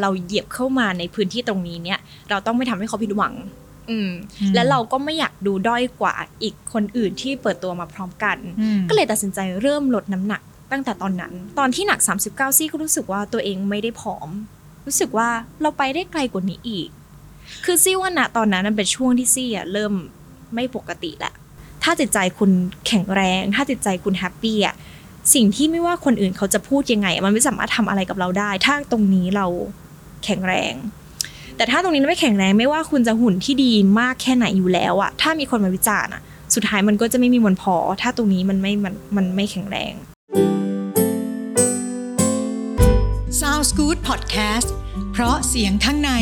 เราเหยียบเข้ามาในพื้นที่ตรงนี้เนี่ย เราต้องไม่ทำให้เขาผิดหวัง อืม และเราก็ไม่อยากดูด้อยกว่าอีกคนอื่นที่เปิดตัวมาพร้อมกันอืมก็เลยตัดสินใจเริ่มลดน้ำหนักตั้งแต่ตอนนั้น ตอนที่หนัก 39 ซี่ก็รู้สึกว่าตัวเองไม่ได้ผอม รู้สึกว่าเราไปได้ไกลกว่านี้อีก คือซี่ว่าณตอนนั้นมันเป็นช่วงที่ซี่อะเริ่มไม่ปกติแหละถ้าจิตใจคุณแข็งแรง ถ้าจิตใจคุณแฮปปี้อะ สิ่งที่ไม่ว่าคนอื่นเขาจะพูดยังไง มันไม่สามารถทำอะไรกับเราได้ ถ้าตรงนี้เราแข็งแรง แต่ถ้าตรงนี้ไม่แข็งแรงไม่ว่าคุณจะหุ่นที่ดีมากแค่ไหนอยู่แล้วอะถ้ามีคนมาวิจารณ์อะสุดท้ายมันก็จะไม่มีวันพอ ถ้าตรงนี้มันไม่มันมันไม่แข็งแรง Sounds Good Podcast เพราะเสียงข้างใน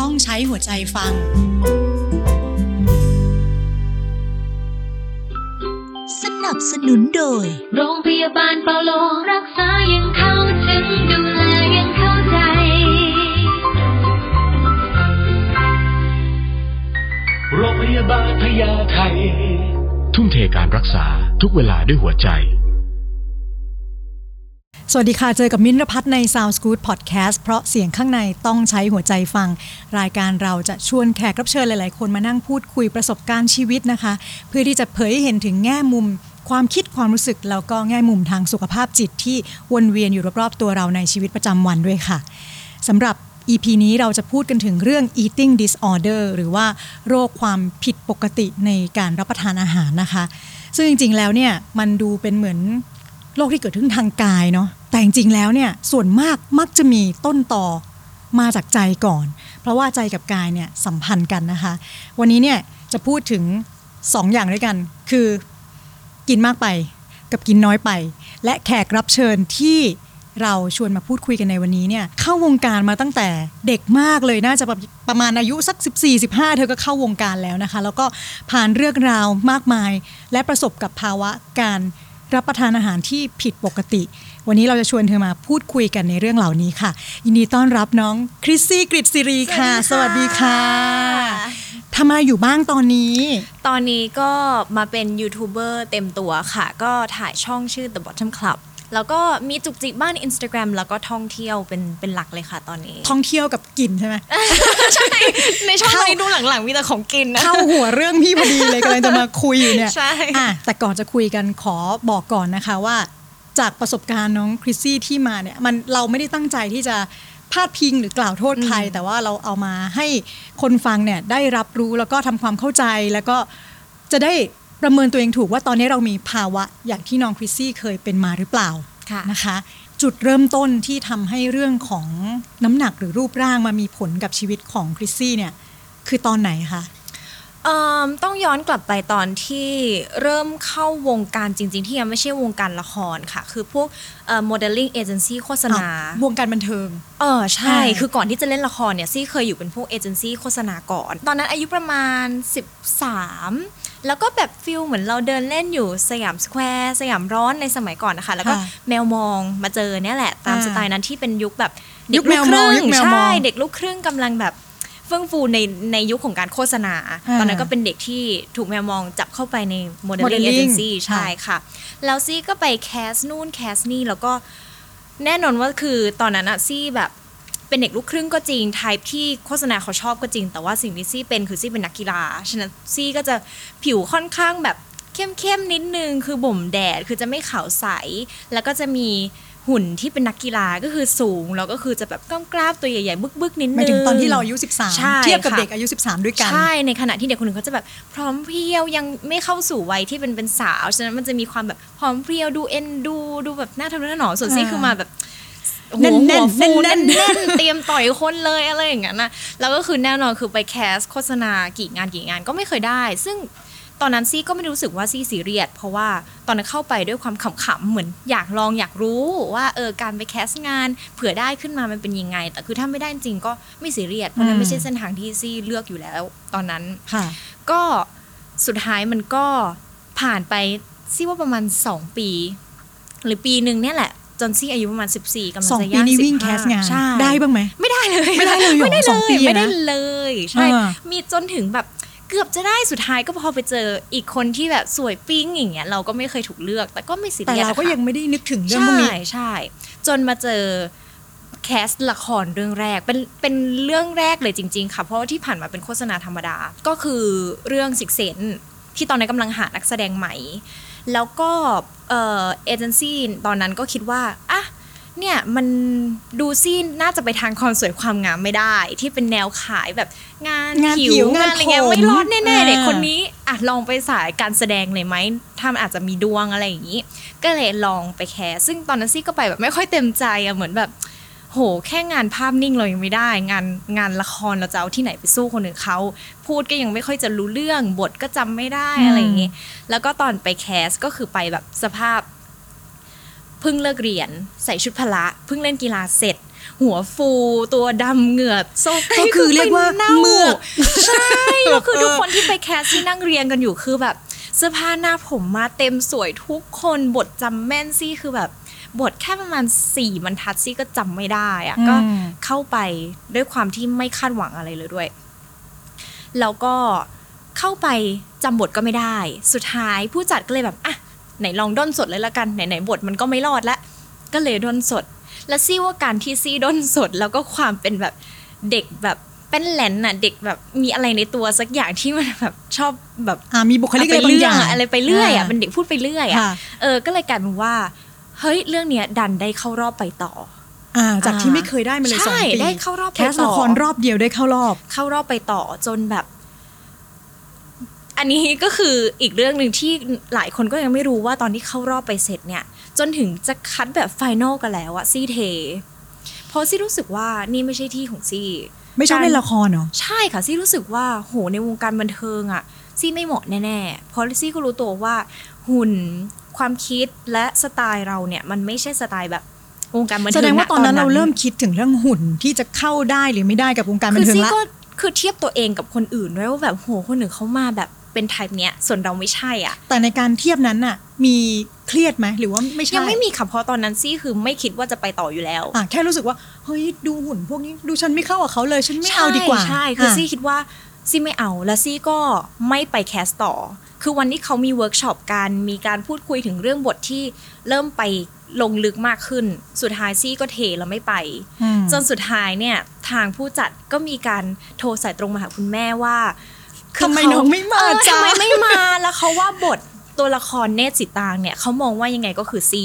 ต้องใช้หัวใจฟัง สนับสนุนโดย โรงพยาบาลเปาโลรักษายังเข้าถึงดูแลยังเข้าใจ โรงพยาบาลพญาไททุ่มเทการรักษาทุกเวลาด้วยหัวใจ สวัสดีค่ะ เจอกับมิ้นท์รพัฒน์ใน Sounds Good Podcast เพราะเสียงข้างในต้องใช้หัวใจฟัง รายการเราจะชวนแขกรับเชิญหลาย ๆ คนมานั่งพูดคุยประสบการณ์ชีวิตนะคะ เพื่อที่จะเผยให้เห็นถึงแง่มุมความคิดความรู้สึก แล้วก็แง่มุมทางสุขภาพจิตที่วนเวียนอยู่รอบ ๆ ตัวเราในชีวิตประจำวันด้วยค่ะสำหรับ EP นี้เราจะพูดกันถึงเรื่อง eating disorder หรือว่าโรคความผิดปกติในการรับประทานอาหารนะคะ ซึ่งจริง ๆ แล้วเนี่ยมันดูเป็นเหมือน โรคที่เกิดขึ้นทางกายเนาะแต่จริงๆแล้วเนี่ยส่วนมากมักจะมีต้นต่อมาจากใจก่อน เพราะว่าใจกับกายเนี่ยสัมพันธ์กันนะคะ วันนี้เนี่ยจะพูดถึง2อย่างด้วยกัน คือกินมากไปกับกินน้อยไป และแขกรับเชิญที่เราชวนมาพูดคุยกันในวันนี้เนี่ยเข้าวงการมาตั้งแต่เด็กมากเลยน่าจะประประมาณอายุสัก 14-15 เธอก็เข้าวงการแล้วนะคะ แล้วก็ผ่านเรื่องราวมากมาย และประสบกับภาวะการ รับประทานอาหารที่ผิดปกติ วันนี้เราจะชวนเธอมาพูดคุยกันในเรื่องเหล่านี้ค่ะ ยินดีต้อนรับน้องคริสซี่กริตซิรีค่ะสสวัวัสสดีดีค่ะค่ะทำอะไรอยู่บ้างตอนนี้ ตอนนี้ก็มาเป็นยูทูบเบอร์เต็มตัวค่ะ ก็ถ่ายช่องชื่อ The Bottom Club แล้วก็มีจุกจิกบ้าน Instagram แล้วก็ท่องเที่ยวเป็นเป็นหลักเลยค่ะตอนนี้ ท่องเที่ยวกับกินใช่ไหม ใช่ ในช่องตอนนี้ดูหลังๆมีแต่ของกินนะ เข้าหัวเรื่องพี่พอดีเลยกำลังจะมาคุยอยู่เนี่ยใช่อะแต่ก่อนจะคุยกันขอบอกก่อนนะคะว่า จากประสบการณ์น้องคริสซี่ที่มาเนี่ยมันเราไม่ได้ตั้งใจที่จะพาดพิงหรือกล่าวโทษใคร แต่ว่าเราเอามาให้คนฟังเนี่ยได้รับรู้แล้วก็ทำความเข้าใจแล้วก็จะได้ ประเมินตัวเองถูกว่าตอนนี้เรามีภาวะอย่างที่น้องคริสซี่เคยเป็นมาหรือเปล่าค่ะนะคะ จุดเริ่มต้นที่ทำให้เรื่องของน้ำหนักหรือรูปร่างมามีผลกับชีวิตของคริสซี่เนี่ยคือตอนไหนคะเอิ่มต้องย้อนกลับไปตอนที่เริ่มเข้าวงการจริง ๆ ที่ยังไม่ใช่วงการละครค่ะ คือพวก modeling agency โฆษณาอะวงการบันเทิง เออใช่อ่าคือก่อนที่จะเล่นละครเนี่ยซี่เคยอยู่เป็นพวกเอเจนซี่โฆษณาก่อน ตอนนั้นอายุประมาณ 13 แล้วก็แบบ feel เหมือนเราเดินเล่นอยู่สยามสแควร์สยามร้อนในสมัยก่อนนะคะ แล้วก็ค่ะแมวมองมาเจอเนี่ยแหละ ตามอ่าสไตล์นั้นที่เป็นยุคแบบยุคแมวมองเด็ยุกคลูกครึ่งแมวมองใช่เด็กลูกครึ่งกำลังแบบเฟื่องฟูในในยุคของการโฆษณาอ่าตอนนั้นก็เป็นเด็กที่ถูกแมวมองจับเข้าไปในโมเดลลิ่ง Modeling เอเจนซี่ค่ะใช่ค่ะ แล้วซี่ก็ไป cast นู่น cast นี่แล้วก็แน่นอนว่าคือตอนนั้นอะซี่แบบ เป็นเด็กลูกครึ่งก็จริง type ที่โฆษณาเขาชอบก็จริง แต่ว่าสิ่งที่ซี่เป็นคือซี่เป็นนักกีฬาฉะนั้นซี่ก็จะผิวค่อนข้างแบบเข้มๆนิดนึงคือบ่มแดดคือจะไม่ขาวใส แล้วก็จะมีหุ่นที่เป็นนักกีฬาก็คือสูงแล้วก็คือจะแบบกล้ามกล้ามตัวใหญ่ๆบึกๆนิดนึงหมายถึงตอนที่เราอายุใช่13 เทียบกับค่ะเด็กอายุ 13 ด้วยกัน ใช่ ในขณะที่เด็กคนหนึ่งเขาจะแบบพร้อมเพรียวยังไม่เข้าสู่วัยที่เป็นเป็นสาว ฉะนั้นมันจะมีความแบบพร้อมเพรียวดูเอ็นดูดูแบบหน้าทะนุถนอมส่วนซี่อ่าคือมาแบบ แน่นๆหัวฟูแน่แน่นนๆเตรียมต่อยคนเลยอะไรอย่างนั้นนะแล้วก็คือแน่นอนคือไปแคสโฆษณากี่งานกี่งานก็ไม่เคยได้ ซึ่งตอนนั้นซี่ก็ไม่ได้รู้สึกว่าซี่ซีเรียสเพราะว่าตอนนั้นเข้าไปด้วยความขำๆเหมือนอยากลองอยากรู้ว่าเออการไปแคสงานเผื่อได้ขึ้นมามันเป็นยังไง แต่คือถ้าไม่ได้จริงก็ไม่ซีเรียสเพราะนั้นไม่ใช่เส้นทางที่ซี่เลือกอยู่แล้ว ตอนนั้นค่ะก็สุดท้ายมันก็ผ่านไปซี่ว่าประมาณ 2 ปี หรือปีหนึ่งเนี่ยแหละ จนซี่อายุประมาณ 14กำลังสองจะปีย่างนี้สิบวิ่งห้าแคสงานใช่ได้บ้างไหมไม่ได้เลย ไม่ได้เลยเหรอไม่ได้สเลองยปีอะนะไม่ได้เลยใช่อ่ามีจนถึงแบบเกือบจะได้สุดท้ายก็พอไปเจออีกคนที่แบบสวยปิ๊งอย่างเงี้ยเราก็ไม่เคยถูกเลือก แต่ก็ไม่สิแต่เรียสเราก็อะค่ะยังไม่ได้นึกถึงเรื่องพวกนี้ใช่ใช่จนมาเจอแคสละครเรื่องแรกเป็นเป็นเรื่องแรกเลยจริง ๆ ค่ะ เพราะว่าที่ผ่านมาเป็นโฆษณาธรรมดา ก็คือเรื่องสิกเซนที่ตอนนั้นกำลังหานักแสดงใหม่ แล้วก็เออเอเจนซี่ตอนนั้นก็คิดว่าอะเนี่ยมันดูซี่น่าจะไปทางความสวยความงามไม่ได้ ที่เป็นแนวขายแบบงานงานผิผิววงานอะไรเงี้ยงานผมไม่รอดแน่ๆเด็กอ่าคนนี้อะลองไปสายการแสดงเลยไหมถ้ามันอาจจะมีดวงอะไรอย่างนี้ ก็เลยลองไป cast ซึ่งตอนนั้นซี่ก็ไปแบบไม่ค่อยเต็มใจอะเหมือนแบบ โห แค่งานภาพนิ่งเรายังไม่ได้ งานงานละครเราจะเอาที่ไหนไปสู้คนอื่นเขาพูดก็ยังไม่ค่อยจะรู้เรื่องบทก็จำไม่ได้อืมอะไรอย่างงี้แล้วก็ตอนไป cast ก็คือไปแบบสภาพเพิ่งเลิกเรียน ใส่ชุดพละเพิ่งเล่นกีฬาเสร็จ หัวฟูตัวดำเหงื่อโชกก็คือเรียกว่าน่าเมือกใช่ก็คือทุกคนที่ไปแคสที่นั่งเรียนกันอยู่คือแบบเสื้อผ้าหน้าผมมาเต็มสวยทุกคนบทจำแม่นซี่คือแบบ บทแค่ประมาณสี่บรรทัดซี่ก็จำไม่ได้อะก็อืมเข้าไปด้วยความที่ไม่คาดหวังอะไรเลยด้วย แล้วก็เข้าไปจำบทก็ไม่ได้ สุดท้ายผู้จัดก็เลยแบบอะไหนลองด้นสดเลยละกันไหนไหนๆบทมันก็ไม่รอดละก็เลยด้นสด และซี่ว่าการที่ซี่ด้นสดแล้วก็ความเป็นแบบเด็กแบบเป็นแหลนน่ะเด็กแบบมีอะไรในตัวสักอย่างที่มันแบบชอบแบบอ่ามีบุคลิกอะไรไปบางเรื่ออย่างย่างอะไรไปเรื่อยอะเป็นเด็กพูดไปเรื่อยอะค่ะเออก็เลยกลายเป็นว่า เฮ้ยเรื่องเนี้ยดันได้เข้ารอบไปต่ออ่าจากที่อ่าไม่เคยได้มาเลยสองใช่ปีได้เข้ารอบไปแคสต่อละครรอบเดียวได้เข้ารอบ เข้ารอบไปต่อจนแบบ อันนี้ก็คืออีกเรื่องหนึ่งที่หลายคนก็ยังไม่รู้ว่าตอนที่เข้ารอบไปเสร็จเนี่ย จนถึงจะคัดแบบไฟนอลกันแล้วอะซี่เทเพราะซี่รู้สึกว่านี่ไม่ใช่ที่ของซี่ไม่ชอบเล่นละครเหรอใช่ค่ะซี่รู้สึกว่าโหในวงการบันเทิงอะซี่ไม่เหมาะแน่ๆเพราะซี่ก็รู้ตัวว่าหุ่น ความคิดและสไตล์เราเนี่ยมันไม่ใช่สไตล์แบบวงการบันเทิแสงดงว่าณตอนนั้นเราเริ่มคิดถึงเรื่องหุ่นที่จะเข้าได้หรือไม่ได้กับวงการบัคืนอเทิงซี่ละก็คือเทียบตัวเองกับคนอื่นด้วยว่าแบบโหคนอื่นเขามาแบบเป็นไทป์เนี้ยส่วนเราไม่ใช่อะ แต่ในการเทียบนั้นน่ะ มีเครียดไหมหรือว่าไม่ใช่ยังไม่มีค่ะเพราะตอนนั้นซี่คือไม่คิดว่าจะไปต่ออยู่แล้วอะแค่รู้สึกว่าเฮ้ยดูหุ่นพวกนี้ดูฉันไม่เข้ากับเขาเลยฉันไม่เอาดีกว่าใช่ใช่คืออะซี่คิดว่าซี่ไม่เอาแล้วซี่ก็ไม่ไป cast ต่อ คือวันที่เขามีเวิร์กช็อปกันมีการพูดคุยถึงเรื่องบทที่เริ่มไปลงลึกมากขึ้น สุดท้ายซี่ก็เทแล้วไม่ไปอืมจนสุดท้ายเนี่ยทางผู้จัดก็มีการโทรสายตรงมาหาคุณแม่ว่าทำไมคืน้องไม่มาเออจ๊ะทำไมไม่มาแล้วเขาว่าบทตัวละครเนตรสิตางเนี่ยเขามองว่ายังไงก็คือซี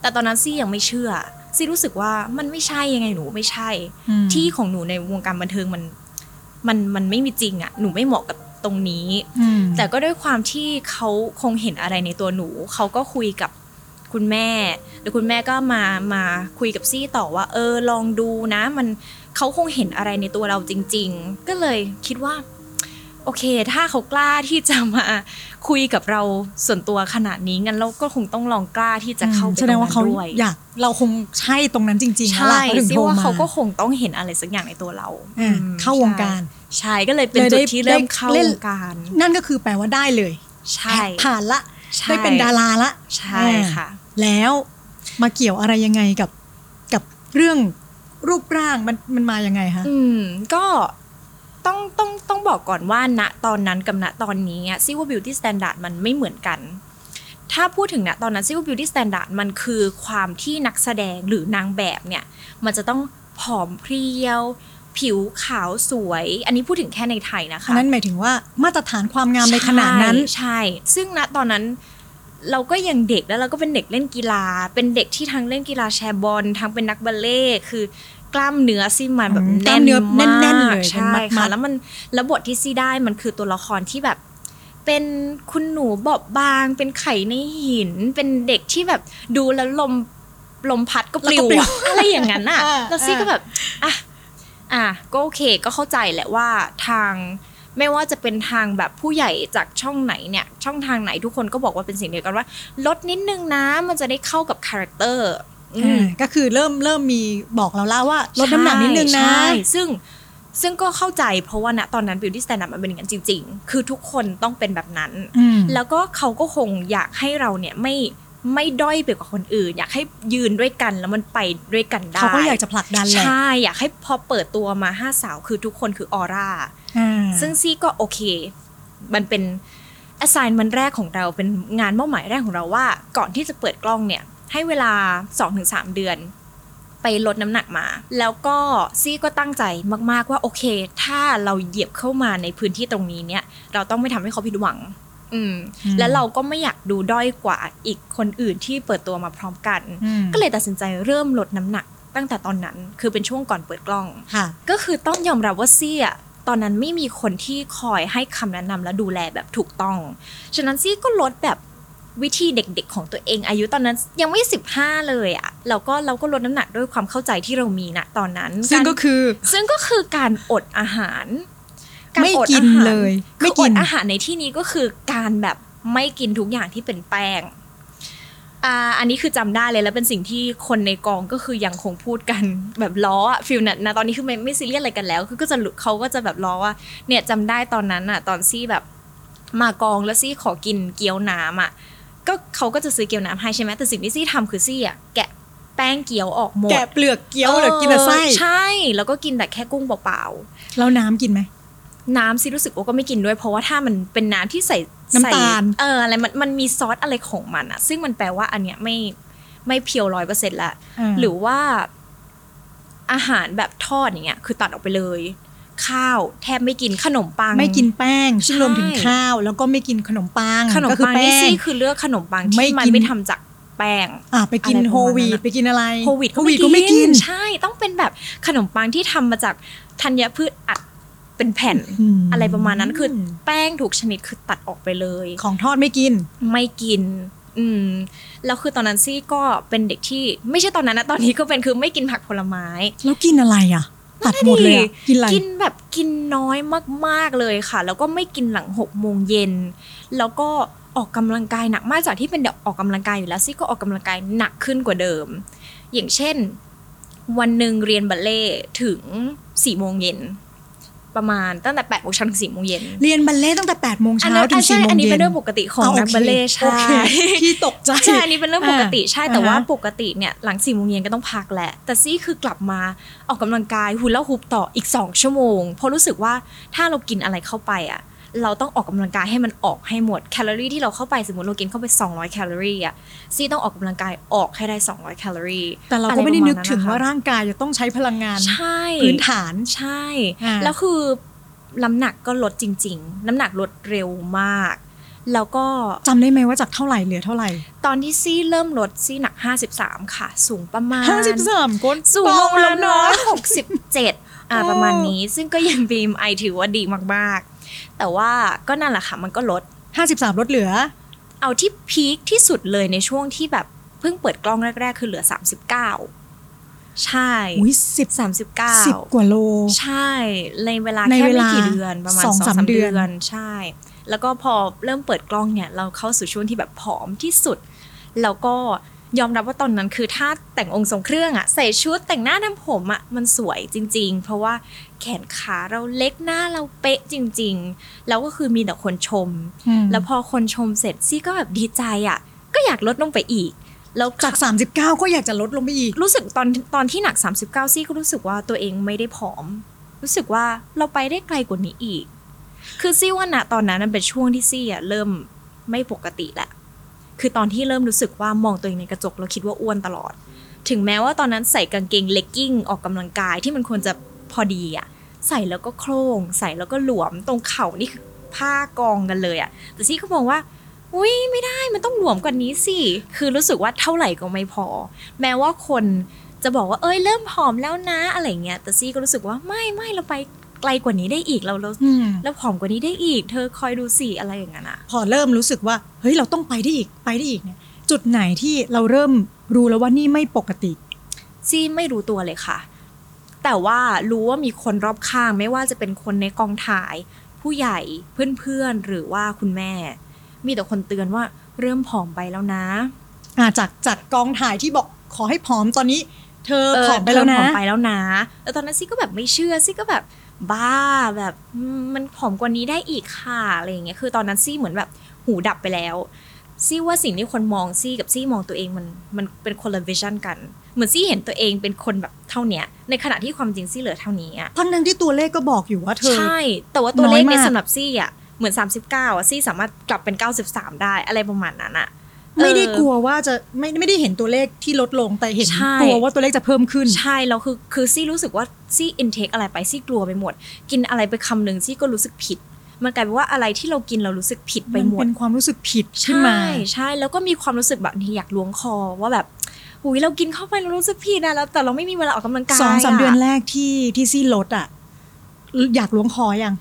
แต่ตอนนั้นซี่ยังไม่เชื่อซี่รู้สึกว่ามันไม่ใช่ยังไงหนูไม่ใช่อืมที่ของหนูในวงการบันเทิงมันมันมันไม่มีจริงอะ่ะหนูไม่เหมาะกับ ตรงนี้อืมแต่ก็ด้วยความที่เขาคงเห็นอะไรในตัวหนู เขาก็คุยกับคุณแม่แล้วคุณแม่ก็มามาคุยกับซี่ต่อว่า เออลองดูนะ มันเขาคงเห็นอะไรในตัวเราจริง ๆ ก็เลยคิดว่า โอเค ถ้าเขากล้าที่จะมาคุยกับเราส่วนตัวขนาดนี้งั้นเราก็คงต้องลองกล้าที่จะเข้าไปแสดงว่าเขาตรงนั้นด้วยอยากเราคงใช่ตรงนั้นจริงๆแล้วใช่ล่ะเขาถึงซี่โทรว่ามาเขาก็คงต้องเห็นอะไรสักอย่างในตัวเราอ่าอืมเข้าวงการ ใช่ก็เลยเป็นเลยจุได้ดที่เริ่มได้เข้าเล่นวงการ นั่นก็คือแปลว่าได้เลย ใช่ผ่านละใช่ได้เป็นดาราละ ใช่ค่ะ แล้วมาเกี่ยวอะไรยังไงกับกับเรื่องรูปร่างมันมันมายังไงคะอืมก็ต้องต้องต้องบอกก่อนว่าณตอนนั้นกับณตอนนี้อะซี่ว่า beauty standard มันไม่เหมือนกัน ถ้าพูดถึงณตอนนั้นซี่ว่า beauty standard มันคือความที่นักแสดงหรือนางแบบเนี่ย มันจะต้องผอมเพรียว ผิวขาวสวย อันนี้พูดถึงแค่ในไทยนะคะอันนั้นหมายถึงว่ามาตรฐานความงามในขนาดนั้นใช่ใช่ ซึ่งณตอนนั้นเราก็ยังเด็กแล้วเราก็เป็นเด็กเล่นกีฬา เป็นเด็กที่ทั้งเล่นกีฬาแชร์บอลทั้งเป็นนักบัลเล่ต์คือกล้ามเนื้อซี่มันแบบอืมกแน่ล้ามนเนื้อมากแน่นๆเลยใช่เป็นมัค่ะดๆแล้วมันแล้วบทที่ซี่ได้มันคือตัวละครที่แบบเป็นคุณหนูบอบบาง เป็นไข่ในหิน เป็นเด็กที่แบบดูแล้วลมลมพัดก็ปลิวอะอะไรอย่างนั้นอะอ่าแล้วซี่ก็แบบอะ อะก็โอเคก็เข้าใจแหละว่าทางไม่ว่าจะเป็นทางแบบผู้ใหญ่จากช่องไหนเนี่ยช่องทางไหนทุกคนก็บอกว่าเป็นสิ่งเดียวกันว่า ลดนิดนึงนะมันจะได้เข้ากับ character อืมอ่าก็คือเริ่มเริ่มมีบอกเราแล้วว่าลดน้ำหนักนิดนึงนะใช่ซึ่งซึ่งก็เข้าใจเพราะว่าณตอนนั้น beauty standard มันเป็นอย่างนั้นจริง ๆ คือทุกคนต้องเป็นแบบนั้นอืมแล้วก็เขาก็คงอยากให้เราเนี่ยไม่ ไม่ด้อยไปกว่าคนอื่น อยากให้ยืนด้วยกันแล้วมันไปด้วยกันได้เขาก็อยากจะผลักดันแหละใช่อยากให้พอเปิดตัวมาห้าสาวคือทุกคนคือออร่าอ่าซึ่งซี่ก็โอเค มันเป็น assignment แรกของเราเป็นงานเป้าหมายแรกของเราว่า ก่อนที่จะเปิดกล้องเนี่ย ให้เวลา 2-3 เดือน ไปลดน้ำหนักมา แล้วก็ซี่ก็ตั้งใจมาก ๆว่าโอเค ถ้าเราเหยียบเข้ามาในพื้นที่ตรงนี้เนี่ย เราต้องไม่ทำให้เขาผิดหวัง อืมอืมแล้วเราก็ไม่อยากดูด้อยกว่าอีกคนอื่นที่เปิดตัวมาพร้อมกันอืมก็เลยตัดสินใจเริ่มลดน้ำหนักตั้งแต่ตอนนั้นคือเป็นช่วงก่อนเปิดกล้องค่ะก็คือต้องยอมรับว่าซี่อะตอนนั้นไม่มีคนที่คอยให้คำแนะนำและดูแลแบบถูกต้อง ฉะนั้นซี่ก็ลดแบบวิธีเด็กๆของตัวเองอายุตอนนั้นยังไม่สิบห้าเลยอะแล้วก็เราก็ลดน้ำหนักด้วยความเข้าใจที่เรามีณตอนนั้น ซึ่งก็คือ ซึ่งก็คือการอดอาหาร ไม่กินอาหารเลย ไม่ไม่กิกินนอาหารในที่นี้ก็คือการแบบไม่กินทุกอย่างที่เป็นแป้งอ่าอันนี้คือจำได้เลยแล้วเป็นสิ่งที่คนในกองก็คือยังคงพูดกันแบบล้ออะฟิลนั้นนะตอนนี้คือไม่ไม่ซีเรียสอะไรกันแล้วคือก็จะรู้เขาก็จะแบบล้อว่า เนี่ยจำได้ตอนนั้นอะตอนซี่แบบมากองแล้วซี่ขอกินเกี๊ยวน้ำอะก็เขาก็จะซื้อเกี๊ยวน้ำให้ใช่ไหมแต่สิ่งที่ซี่ทำคือซี่อะแกะแป้งเกี๊ยวออกหมดแกะเปลือกเกี๊ยวหรือกินแต่ไส้เออใช่ แล้วก็กินแต่แค่กุ้งเปล่าๆแล้วน้ำกินไหม น้ำซิรู้สึกว่าก็ไม่กินด้วย เพราะว่าถ้ามันเป็นน้ำที่ใส่น้ำตาลใส่เอออะไรมันมันมีซอสอะไรของมันอะซึ่งมันแปลว่าอันเนี้ยไม่ไม่เพียวร้อยเปอร์เซ็นต์ละาหรือว่าอาหารแบบทอดอย่างเงี้ยคือตัดออกไปเลย ข้าวแทบไม่กินขนมปัง ไม่กินแป้งซึ่งใช่รวมถึงข้าว แล้วก็ไม่กินขนมปังขนมก็คือปังแป้นี่งซี่คือเลือกขนมปังไม่ที่มันกินไม่ทำจากแป้งอ่าไปกินอะไรประมาณโฮลวีนั้ตนอะไปกินอะไรโควิดโฮลวีตก็ไม่กินใช่ ต้องเป็นแบบขนมปังที่ทำมาจากธัญพืชอัด เป็นแผ่นอืมอะไรประมาณนั้นคือแป้งถูกชนิดคือตัดออกไปเลย ของทอดไม่กิน ไม่กิน อืมแล้วคือตอนนั้นซี่ก็เป็นเด็กที่ไม่ใช่ตอนนั้นนะตอนนี้ก็เป็นคือไม่กินผักผลไม้ แล้วกินอะไรอะตัดหมดเลยอะกินอะไรกินแบบกินน้อยมากๆเลยค่ะ แล้วก็ไม่กินหลังหกโมงเย็นแล้วก็ออกกำลังกายหนักมากจากที่เป็นเด็กออกกำลังกายอยู่แล้วซี่ก็ออกกำลังกายหนักขึ้นกว่าเดิม อย่างเช่น วันหนึ่งเรียนบัลเล่ต์ถึงสี่โมงเย็น ประมาณตั้งแต่แปดโมงเช้าถึงสี่โมงเย็นเรียนบัลเล่ต์ตั้งแต่8ปดโมงอันเช้านั้นถึงอะใช่สี่โมงอันนี้เย็เป็นนเรื่องปกติของอ่านักโอเคบัลเล่ต์โอใช่เคพี่ตกใจใช่อันนี้เป็นเรื่องปกติใช่อ่าแต่ว่าอ่าฮะปกติเนี่ยหลังสี่โมงเย็นก็ต้องพักแหละ แต่ซี่คือกลับมาออกกำลังกายหุนแล้วฮุบต่ออีก 2 ชั่วโมงเพราะรู้สึกว่าถ้าเรากินอะไรเข้าไปอะ เราต้องออกกำลังกายให้มันออกให้หมดแคลอรี่ที่เราเข้าไปสมมติเรากินเข้าไป 200 แคลอรี่อะซี่ต้องออกกำลังกายออกให้ได้ 200 แคลอรี่ แต่เราก็ไม่ได้นึกถึงว่าอะไรประมณร่างกายจะต้องใช้พลังงานใช่พื้นฐานใช่อ่าแล้วคือน้ำหนักก็ลดจริง ๆ น้ำหนักลดเร็วมาก แล้วก็จำได้ไหมว่าจากเท่าไหร่เหลือเท่าไหร่ ตอนที่ซี่เริ่มลดซี่หนัก 53 ค่ะ สูงประมาณห้าสิบสามก้นสูงเบาลงแล้แล้ววเนาะเนาะหกสิบเจ็ดอ่าโอ้ประมาณนี้ซึ่งก็ยังบีมไอถือว่าดีมากๆ แต่ว่าก็นั่นแหละค่ะมันก็ลดห้าสิบสามลดเหลือ เอาที่พีคที่สุดเลยในช่วงที่แบบเพิ่งเปิดกล้องแรก ๆ คือเหลือ 39 ใช่อุ้ยสิบสามสิบเก้าสิบกว่าโล ใช่ ในเวลาในแค่เวไม่ลากี่เดือนประมาณสสอองงสาสามมเดืเดือนอนใช่ แล้วก็พอเริ่มเปิดกล้องเนี่ย เราเข้าสู่ช่วงที่แบบผอมที่สุด แล้วก็ยอมรับว่าตอนนั้นคือถ้าแต่งองค์ทรงเครื่องอะใส่ชุดแต่งหน้าทำผมอะมันสวยจริง ๆ เพราะว่า แขนขาเราเล็กหน้าเราเป๊ะจริง ๆ แล้วก็คือมีแต่คนชมอืมแล้วพอคนชมเสร็จซี่ก็แบบดีใจอะก็อยากลดลงไปอีก แล้วจาก 39 ก็อยากจะลดลงไปอีก รู้สึกตอนตอนที่หนัก 39 ซี่ก็รู้สึกว่าตัวเองไม่ได้ผอม รู้สึกว่าเราไปได้ไกลกว่านี้อีก คือซี่ว่าณตอนนั้นมันเป็นช่วงที่ซี่อะเริ่มไม่ปกติแหละคือตอนที่เริ่มรู้สึกว่ามองตัวเองในกระจกแล้วคิดว่าอ้วนตลอด ถึงแม้ว่าตอนนั้นใส่กางเกงเลกกิ้งออกกำลังกายที่มันควรจะ พอดีอะใส่แล้วก็โครงใส่แล้วก็หลวมตรงเข่านี่คือผ้ากองกันเลยอะแต่ซี่ก็มองว่าอุ้ยไม่ได้มันต้องหลวมกว่านี้สิคือรู้สึกว่าเท่าไหร่ก็ไม่พอ แม้ว่าคนจะบอกว่าเอ้ยเริ่มผอมแล้วนะอะไรเงี้ยแต่ซี่ก็รู้สึกว่าไม่ไม่เราไปไกลกว่านี้ได้อีกเราเราอืมเราผอมกว่านี้ได้อีก เธอคอยดูสิอะไรอย่างนั้นอะพอเริ่มรู้สึกว่าเฮ้ยเราต้องไปได้อีกไปได้อีกเนี่ยจุดไหนที่เราเริ่มรู้แล้วว่านี่ไม่ปกติซี่ไม่รู้ตัวเลยค่ะ แต่ว่ารู้ว่ามีคนรอบข้างไม่ว่าจะเป็นคนในกองถ่าย ผู้ใหญ่เพื่อนๆหรือว่าคุณแม่ มีแต่คนเตือนว่าเริ่มผอมไปแล้วนะอ่าจากจากกองถ่ายที่บอกขอให้ผอมตอนนี้ เธอเผอมไปแล้วเธนะผอมไปแล้วนะแล้วตอนนั้นซี่ก็แบบไม่เชื่อซี่ก็แบบบ้าแบบอืมมันผอมกว่านี้ได้อีกค่ะอะไรอย่างเงี้ยคือตอนนั้นซี่เหมือนแบบหูดับไปแล้ว ซี่ว่าสิ่งที่คนมองซี่กับซี่มองตัวเองมันมันเป็นคนละ vision กัน เหมือนซี่เห็นตัวเองเป็นคนแบบเท่าเนี้ยในขณะที่ความจริงซี่เหลือเท่านี้อะทั้งนั้นที่ตัวเลขก็บอกอยู่ว่าเธอ ใช่ แต่ว่าตัวเลขน้อยในมากสำหรับซี่อะเหมือน 39อะซี่สามารถกลับเป็น 93 ได้อะไรประมาณนั้นอะไม่ได้เออกลัวว่าจะไม่ไม่ได้เห็นตัวเลขที่ลดลงแต่เห็นใช่กลัวว่าตัวเลขจะเพิ่มขึ้นใช่แล้วคือคือซี่รู้สึกว่าซี่ intake อะไรไปซี่กลัวไปหมด กินอะไรไปคำหนึ่งซี่ก็รู้สึกผิด มันกลายเป็นว่าอะไรที่เรากินเรารู้สึกผิดไปมันหมดเป็นความรู้สึกผิดขึ้นมาใช่ใช่แล้วก็มีความรู้สึกแบบนี้อยากล้วงคอว่าแบบหุยเรากินเข้าไปเรารู้สึกผิดนะแล้วแต่เราไม่มีเวลาออกกำลังกายสองสามะเดือนแรกที่ที่ซี่ลดอะอยากล้วงคอยัง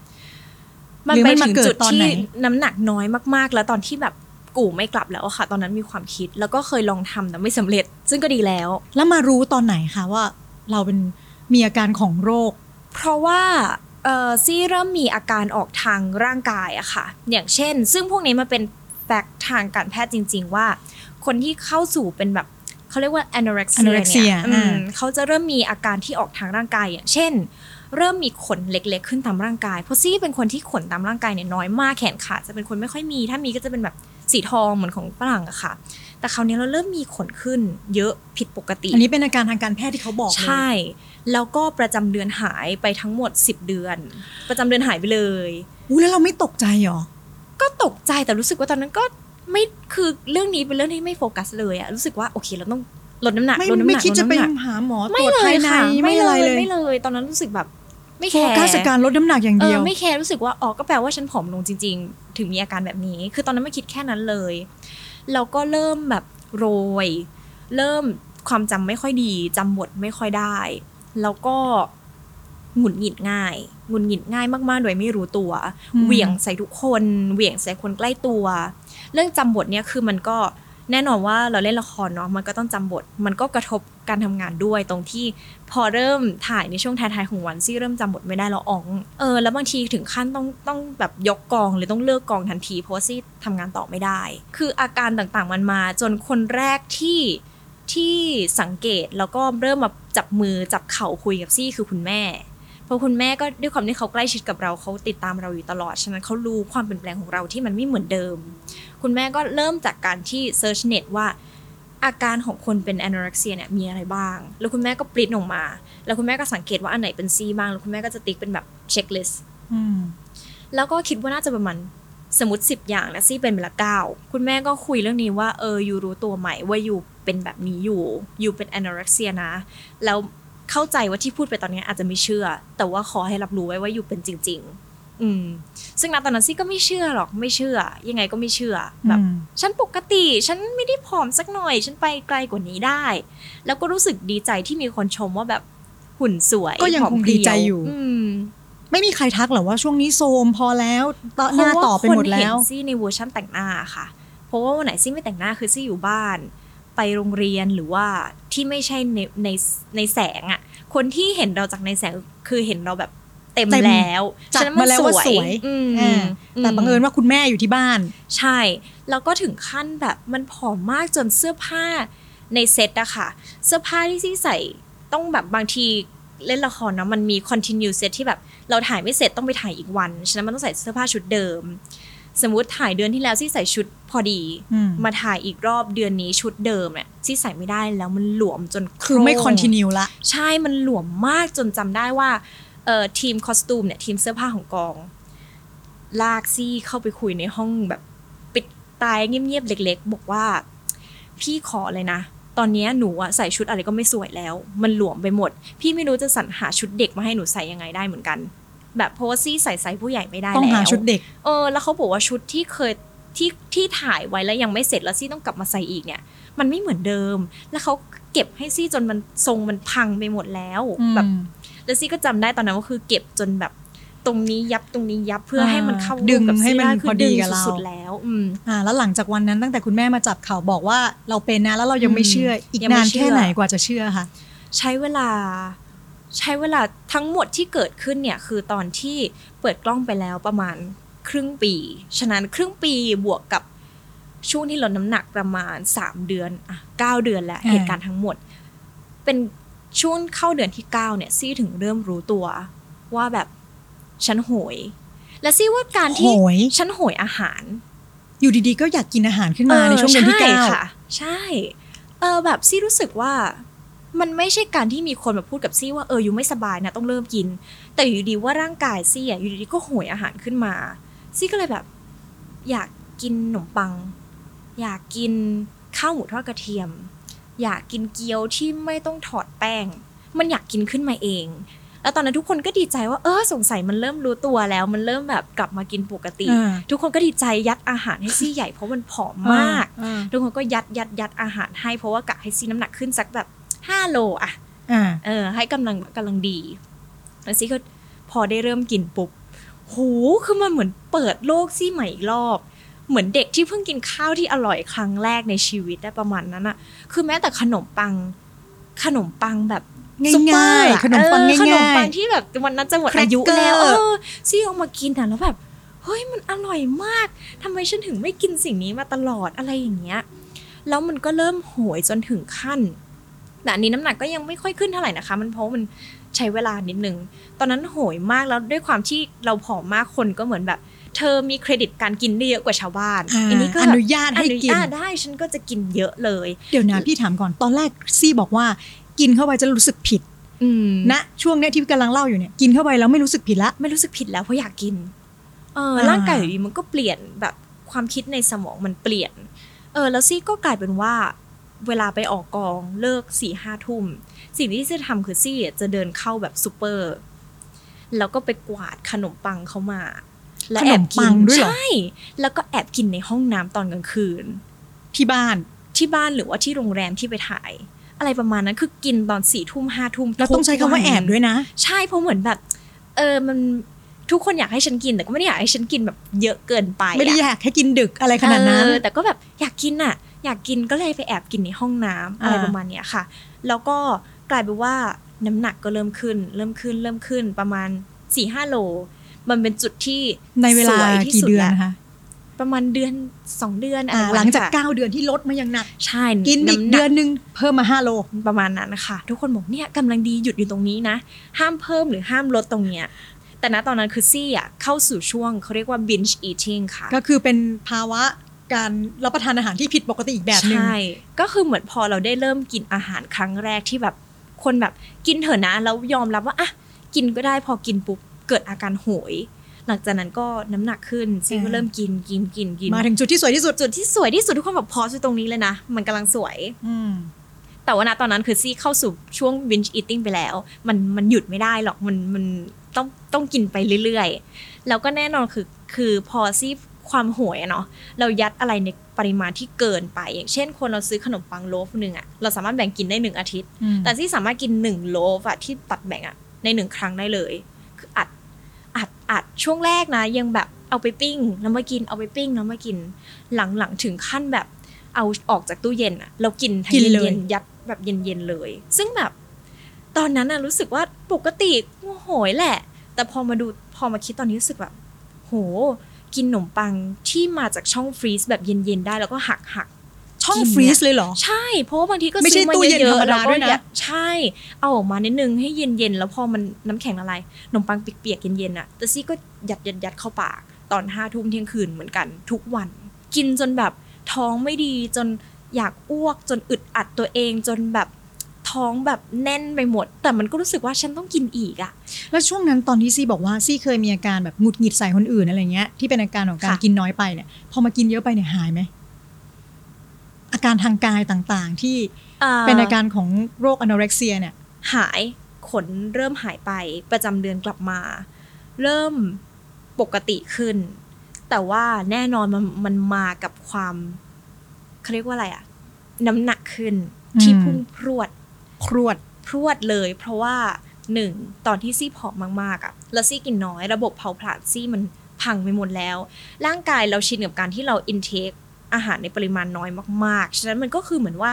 มันหรือไปมันมาถึงเกิดจุดตอนที่ไหนน้ำหนักน้อยมากๆ แล้วตอนที่แบบกู่ไม่กลับแล้วอะค่ะ ตอนนั้นมีความคิดแล้วก็เคยลองทำแต่ไม่สำเร็จ ซึ่งก็ดีแล้ว แล้วมารู้ตอนไหนคะว่า เราเป็นมีอาการของโรค เพราะว่าเออ ซี่เริ่มมีอาการออกทางร่างกายอะค่ะ อย่างเช่น ซึ่งพวกนี้มันเป็นแฟกต์ทางการแพทย์จริง ๆ ว่า คนที่เข้าสู่เป็นแบบเขาเรียกว่า anorexia, anorexia เนี่ยอืมอ่าเขาจะเริ่มมีอาการที่ออกทางร่างกาย อย่างเช่น เริ่มมีขนเล็กๆ ขึ้นตามร่างกาย เพราะซี่เป็นคนที่ขนตามร่างกายเนี่ยน้อยมากแขนขาจะเป็นคนไม่ค่อยมี ถ้ามีก็จะเป็นแบบสีทองเหมือนของฝรั่งอะค่ะ แต่คราวนี้เราเริ่มมีขนขึ้นเยอะผิดปกติ อันนี้เป็นอาการทางการแพทย์ที่เขาบอกเลยใช่ แล้วก็ประจำเดือนหายไปทั้งหมด 10 เดือน ประจำเดือนหายไปเลยอู้แล้วเราไม่ตกใจเหรอ ก็ตกใจแต่รู้สึกว่าตอนนั้นก็ไม่คือเรื่องนี้เป็นเรื่องที่ไม่โฟกัสเลยอะรู้สึกว่าโอเคเราต้องลดน้ำหนักไม่ลดน้ำหไม่นักคิดลดจะไปน้ำหนักหาหมอตไม่รวจเลภายยในค่ะไม่อะไรเลยไม่เลย ตอนนั้นรู้สึกแบบไม่โฟแคร์กัสกับการลดน้ำหนักอย่างเอเดีอยวไม่แคร์รู้สึกว่าอ๋อก็แปลว่าฉันผอมลงจริง ๆ ถึงมีอาการแบบนี้ คือตอนนั้นไม่คิดแค่นั้นเลยเราก็เริ่มแบบโรย เริ่มความจำไม่ค่อยดีจำบทไม่ค่อยได้ แล้วก็หงุดหงิดง่ายหงุดหงิดง่ายมากๆ โดยไม่รู้ตัวอืมเหวี่ยงใส่ทุกคน เหวี่ยงใส่คนใกล้ตัว เรื่องจำบทเนี่ยคือมันก็แน่นอนว่าเราเล่นละครเนาะมันก็ต้องจำบท มันก็กระทบการทำงานด้วยตรงที่พอเริ่มถ่ายในช่วงท้ายๆของวันซี่เริ่มจำบทไม่ได้แล้วอ๋องเออแล้วบางทีถึงขั้นต้องต้องแบบยกกองหรือต้องเลิกกองทันทีเพราะว่าซี่ทำงานต่อไม่ได้ คืออาการต่างๆมันมาจนคนแรกที่ ที่สังเกตแล้วก็เริ่มมาจับมือจับเข่าคุยกับซี่คือคุณแม่ เพราะคุณแม่ก็ด้วยความที่เขาใกล้ชิดกับเราเขาติดตามเราอยู่ตลอดฉะนั้นเขารู้ความเปลี่ยนแปลงของเราที่มันไม่เหมือนเดิม คุณแม่ก็เริ่มจากการที่ search เน็ตว่าอาการของคนเป็น anorexia เนี่ยมีอะไรบ้าง แล้วคุณแม่ก็ปริ้นออกมา แล้วคุณแม่ก็สังเกตว่าอันไหนเป็นซี่บ้าง แล้วคุณแม่ก็จะติ๊กเป็นแบบเช็คลิสต์อืมแล้วก็คิดว่าน่าจะประมาณสมมติ10อย่างนะซี่เป็นไปละเก้าคุณแม่ก็คุยเรื่องนี้ว่าเออยูรู้ตัวไหมว่ายู เป็นแบบนี้อยู่ยูเป็น anorexia นะ แล้วเข้าใจว่าที่พูดไปตอนนี้อาจจะไม่เชื่อ แต่ว่าขอให้รับรู้ไว้ว่ายูเป็นจริง ๆ อืม ซึ่งณตอนนั้นซี่ก็ไม่เชื่อหรอกไม่เชื่อ ยังไงก็ไม่เชื่อแบบอืมฉันปกติ ฉันไม่ได้ผอมสักหน่อย ฉันไปไกลกว่านี้ได้ แล้วก็รู้สึกดีใจที่มีคนชมว่าแบบหุ่นสวยก็ยังผอมคงเพรีดีใจอยู่ อืมไม่มีใครทักหรอว่าช่วงนี้โซมพอแล้วตหน้าต่อไปหมดแล้วเพราะาคนเห็นซี่ในเวอร์ชันแต่งหน้าค่ะ เพราะว่าวันไหนซี่ไม่แต่งหน้าคือซี่อยู่บ้าน ไปโรงเรียนหรือว่าที่ไม่ใช่ในในในแสงอะ่ะ คนที่เห็นเราจากในแสงคือเห็นเราแบบเต็มเต็มแล้วจัดฉะนั้นนมาแล้วว่าสวยอืมอ่าแต่บังเอิญว่าคุณแม่อยู่ที่บ้าน ใช่ แล้วก็ถึงขั้นแบบมันผอมมากจนเสื้อผ้าในเซ็ตอะค่ะ เสื้อผ้าที่ซี่ใส่ต้องแบบบางทีเล่นละครเนาะมันมี continue set ที่แบบเราถ่ายไม่เสร็จต้องไปถ่ายอีกวัน ฉะนั้นมันต้องใส่เสื้อผ้าชุดเดิม สมมติถ่ายเดือนที่แล้วซี่ใส่ชุดพอดีอืมมาถ่ายอีกรอบเดือนนี้ชุดเดิมเนี่ยซี่ใส่ไม่ได้แล้วมันหลวมจนคือไม่ continue ละ ใช่มันหลวมมากจนจำได้ว่าเอ่อทีม costume เนี่ยทีมเสื้อผ้าของกอง ลากซี่เข้าไปคุยในห้องแบบปิดตายเงียบๆเล็ก ๆ บอกว่า พี่ขอเลยนะตอนเนี้ยหนูอะใส่ชุดอะไรก็ไม่สวยแล้ว มันหลวมไปหมด พี่ไม่รู้จะสรรหาชุดเด็กมาให้หนูใส่ยังไงได้เหมือนกัน แบบเพราะว่าซี่ใส่ไซส์ผู้ใหญ่ไม่ได้ต้องแล้วหาชุดเด็กเออแล้วเขาบอกว่าชุดที่เคยที่ที่ถ่ายไว้แล้วยังไม่เสร็จแล้วซี่ต้องกลับมาใส่อีกเนี่ย มันไม่เหมือนเดิม แล้วเขาเก็บให้ซี่จนมันทรงมันพังไปหมดแล้วแบบแล้วซี่ก็จำได้ตอนนั้นว่าคือเก็บจนแบบตรงนี้ยับตรงนี้ยับเพื่ออ่าให้มันเข้าดึงรูปกับให้ซี่มันได้คืพอดีดึงกับเราสุดๆแล้วอืมอ่าแล้วหลังจากวันนั้นตั้งแต่คุณแม่มาจับเข่าบอกว่าเราเป็นนะแล้วเรายังไม่เชื่ออีกยังไม่นานเชื่อแค่ไหนกว่าจะเชื่อคะใช้เวลา ใช้เวลาทั้งหมดที่เกิดขึ้นเนี่ยคือตอนที่เปิดกล้องไปแล้วประมาณครึ่งปี ฉะนั้นครึ่งปีบวกกับช่วงที่ลดน้ำหนักประมาณ 3 เดือนอะเก้าเดือนแล้วอ่าเหตุการณ์ทั้งหมด เป็นช่วงเข้าเดือนที่ 9 เนี่ยซี่ถึงเริ่มรู้ตัวว่าแบบฉันโหย และซี่ว่าการที่โหยฉันโหยอาหาร อยู่ดีๆ ก็อยากกินอาหารขึ้นมาในช่วงเดือนที่ใช่เก้าค่ะใช่ เออแบบซี่รู้สึกว่า มันไม่ใช่การที่มีคนมาพูดกับซี่ว่าเอออยู่ไม่สบายนะต้องเริ่มกิน แต่อยู่ดีว่าร่างกายซี่อะอยู่ดีก็โหยอาหารขึ้นมา ซี่ก็เลยแบบ อยากกินขนมปัง อยากกินข้าวหมูทอดกระเทียม อยากกินเกี๊ยวที่ไม่ต้องถอดแป้ง มันอยากกินขึ้นมาเอง แล้วตอนนั้นทุกคนก็ดีใจว่าเออสงสัยมันเริ่มรู้ตัวแล้ว มันเริ่มแบบกลับมากินปกติอ่าทุกคนก็ดีใจยัดอาหารให้ซี่ใหญ่เพราะมันผอมมากอ่าทุกคนก็ยัดยัดยัดอาหารให้เพราะว่ากะให้ซี่น้ำหนักขึ้นสักแบบ 5โลอะอ่าเออ ให้กำลังกำลังดีแล้วซี่ก็พอได้เริ่มกินปุ๊บโหคือมันเหมือนเปิดโลกซี่ใหม่อีกรอบ เหมือนเด็กที่เพิ่งกินข้าวที่อร่อยครั้งแรกในชีวิตได้ประมาณนั้นอะคือแม้แต่ขนมปัง ขนมปังแบบง่ายๆซุปเปอร์อะขนมปังเออง่ายๆขนมปังที่แบบวันนั้นจะหมดอายุ cracker แล้วเออซี่เอามากินอะแล้วแบบเฮ้ยมันอร่อยมากทำไมฉันถึงไม่กินสิ่งนี้มาตลอดอะไรอย่างเงี้ย แล้วมันก็เริ่มโหยจนถึงขั้น แต่อันนี้น้ำหนักก็ยังไม่ค่อยขึ้นเท่าไหร่นะคะ มันเพราะมันใช้เวลานิดนึง ตอนนั้นโหยมากแล้วด้วยความที่เราผอมมากคนก็เหมือนแบบ เธอมีเครดิตการกินได้เยอะกว่าชาวบ้านอ่าอันี้ก็อแบบนุญาตให้กินอนุญาตได้ฉันก็จะกินเยอะเลย เดี๋ยวนะพี่ถามก่อนตอนแรกซี่บอกว่า กินเข้าไปจะรู้สึกผิดอืมณช่วงเนี้ยที่กำลังเล่าอยู่เนี่ยกินเข้าไปแล้วไม่รู้สึกผิดละไม่รู้สึกผิดแล้วเพราะอยากกินเอออ่าร่างกายอยู่ดีมันก็เปลี่ยนแบบความคิดในสมองมันเปลี่ยน เออแล้วซี่ก็กลายเป็นว่า เวลาไปออกกองเลิกสี่ห้าทุ่ม สิ่งที่ซี่จะทำคือซี่จะเดินเข้าแบบซูเปอร์ แล้วก็ไปกวาดขนมปังเข้ามา แล้วแอบกิขนมปันงด้วยเหรอใช่ แล้วก็แอบกินในห้องน้ำตอนกลางคืน ที่บ้านที่บ้านหรือว่าที่โรงแรมที่ไปถ่าย อะไรประมาณนั้นคือกินตอนสี่ทุ่มห้าทุ่มแล้วต้องใช้คำว่าแอบด้วยนะ ใช่เพราะเหมือนแบบ เออมันทุกคนอยากให้ฉันกินแต่ก็ไม่ได้อยากให้ฉันกินแบบเยอะเกินไปไม่ได้อะอยากให้กินดึกอะไรขนาดนั้นเออแต่ก็แบบอยากกินอะ อยากกินก็เลยไปแอบกินในห้องน้ำอะไรอ่าประมาณเนี้ยค่ะ แล้วก็กลายเป็นว่าน้ำหนักก็เริ่มขึ้น เริ่มขึ้นเริ่มขึ้นประมาณสี่ห้าโล มันเป็นจุดที่ในเวลาสยที่กี่สุเดือนแล้วนะคะประมาณเดือนสองเดือนอะไรอ่าประมณหลังจากค่ะ9เดือนที่ลดมาอย่างหนักใช่กินอีกำหเดือนนึงเพิ่มมา5โลประมาณนั้นนะคะทุกคนบอกเนี่ยกำลังดีหยุดอยู่ตรงนี้นะ ห้ามเพิ่มหรือห้ามลดตรงเนี้ยแต่ณตอนนั้นคือซี่อะเข้าสู่ช่วงเขาเรียกว่า binge eating ค่ะ ก็คือเป็นภาวะ การรับประทานอาหารที่ผิดปกติอีกแบบหนึ่งใช่ก็คือเหมือนพอเราได้เริ่มกินอาหารครั้งแรกที่แบบคนแบบกินเถอะนะแล้วยอมรับว่าอะกินก็ได้พอกินปุ๊บเกิดอาการโหย หลังจากนั้นก็น้ำหนักขึ้นซี่ก็อ่าเริ่มกินกินกินกินมาถึงจุดที่สวยที่สุดจุดที่สวยที่สุดทุกคนแบบพอสอยู่ตรงนี้เลยนะมันกำลังสวย อืมแต่ว่าณตอนนั้นคือซี่เข้าสู่ช่วง binge eating ไปแล้ว มันมันหยุดไม่ได้หรอกมันมันต้องต้องกินไปเรื่อยๆ แล้วก็แน่นอนคือคือพอซี่ ความโหวยอะเนาะเรายัดอะไรในปริมาณที่เกินไป อย่างเช่น คนเราซื้อขนมปังโลฟหนึ่งอะเราสามารถแบ่งกินได้หนึ่งอาทิตย์อืมแต่ซี่สามารถกินหนึ่งโลฟอะที่ตัดแบ่งอะในหนึ่งครั้งได้เลย คืออัดอัดอัดช่วงแรกนะ ยังแบบเอาไปปิ้งแล้วมากินเอาไปปิ้งแล้วมากิน หลังๆถึงขั้นแบบเอาออกจากตู้เย็นอะเรากินทั้งกินเลยเย็นๆยัดแบบเย็นๆเลย ซึ่งแบบตอนนั้นน่ะรู้สึกว่าปกติโหยแหละ แต่พอมาดูพอมาคิดตอนนี้รู้สึกแบบ โห กินขนมปังที่มาจากช่องฟรีซแบบเย็นๆได้แล้วก็หักหักช่องกินฟรีเนี่ซยเลยเหรอ ใช่เพราะว่าบางทีก็ไม่ใช่ซื้อมาตู้เย็นเยธรอะรมๆดาแล้วก็ด้วยนะอใช่ เอาออกมานิดนึงให้เย็นๆแล้วพอมันน้ำแข็งละลายขนมปังเปียกๆเย็นๆอะแต่ซี่ก็ยัดยัดยัดเข้าปากตอนห้าทุ่มเที่ยงคืนเหมือนกัน ทุกวัน กินจนแบบท้องไม่ดีจนอยากอ้วกจนอึดอัดตัวเองจนแบบ ท้องแบบแน่นไปหมด แต่มันก็รู้สึกว่าฉันต้องกินอีกอะแล้วช่วงนั้นตอนที่ซี่บอกว่าซี่เคยมีอาการแบบหงุดหงิดใส่คนอื่นอะไรเงี้ยที่เป็นอาการของการค่ะกินน้อยไปเนี่ยพอมากินเยอะไปเนี่ยหายไหมอาการทางกายต่างๆ ที่เป็นอาการของโรคอโนเร็กเซียเนี่ย หายขนเริ่มหายไปประจำเดือนกลับมา เริ่มปกติขึ้น แต่ว่าแน่นอนมันมันมากับความเขาเรียกว่าอะไรอะน้ำหนักขึ้นที่อืมพุ่งพรวด ครวดพรวดเลย เพราะว่าหนึ่งตอนที่ซี่ผอมมากๆอะแล้วซี่กินน้อยระบบเผาผลาญซี่มันพังไปหมดแล้ว ร่างกายเราชินกับการที่เราอินเทคอาหารในปริมาณน้อยมากๆ ฉะนั้นมันก็คือเหมือนว่า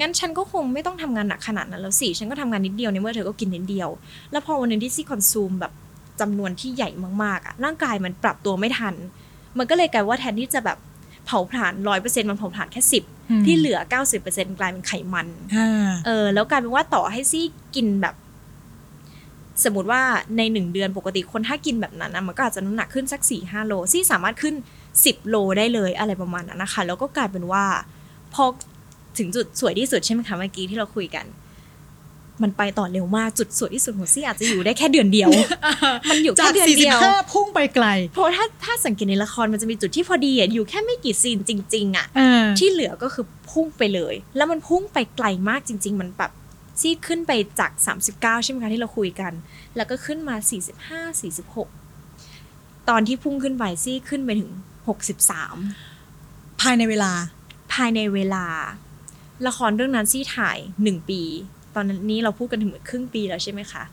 งั้นฉันก็คงไม่ต้องทำงานหนักขนาดนั้นแล้วสิ ฉันก็ทำงานนิดเดียวในเมื่อเธอก็กินนิดเดียว แล้วพอวันหนึ่งที่ซี่ consume แบบจำนวนที่ใหญ่มากๆอะร่างกายมันปรับตัวไม่ทัน มันก็เลยกลายว่าแทนที่จะแบบ เผาผลาญร้อยเปอร์เซ็นต์มันเผาผลาญแค่สิบอืมที่เหลือเก้าสิบเปอร์เซ็นต์กลายเป็นไขมันอ่าเออ แล้วกลายเป็นว่าต่อให้ซี่กินแบบ สมมติว่าในหนึ่งเดือนปกติคนถ้ากินแบบนั้นนะมันก็อาจจะน้ำหนักขึ้นสักสี่ห้าโลซี่สามารถขึ้นสิบโลได้เลยอะไรประมาณนั้นนะคะ แล้วก็กลายเป็นว่าพอถึงจุดสวยที่สุดใช่ไหมคะเมื่อกี้ที่เราคุยกัน มันไปต่อเร็วมากจุดสวยที่สุดของซี่อาจจะอยู่ได้แค่เดือนเดียว มันอยู่จาแค่กเดือนเดียว45พุ่งไปไกล เพราะถ้าถ้าสังเกตในละครมันจะมีจุดที่พอดีอะอยู่แค่ไม่กี่ซีนจริง ๆอะอ่าที่เหลือก็คือพุ่งไปเลย แล้วมันพุ่งไปไกลมากจริง ๆ มันแบบซีดขึ้นไปจาก 39 ใช่ไหมคะที่เราคุยกัน แล้วก็ขึ้นมา 45 46 ตอนที่พุ่งขึ้นไปซีดขึ้นไปถึง 63 ภายในเวลา ภายในเวลา ละครเรื่องนั้นซี่ถ่ายหนึ่งปี ตอนนี้เราพูดกันถึงครึ่งปีแล้วใช่ไหมคะ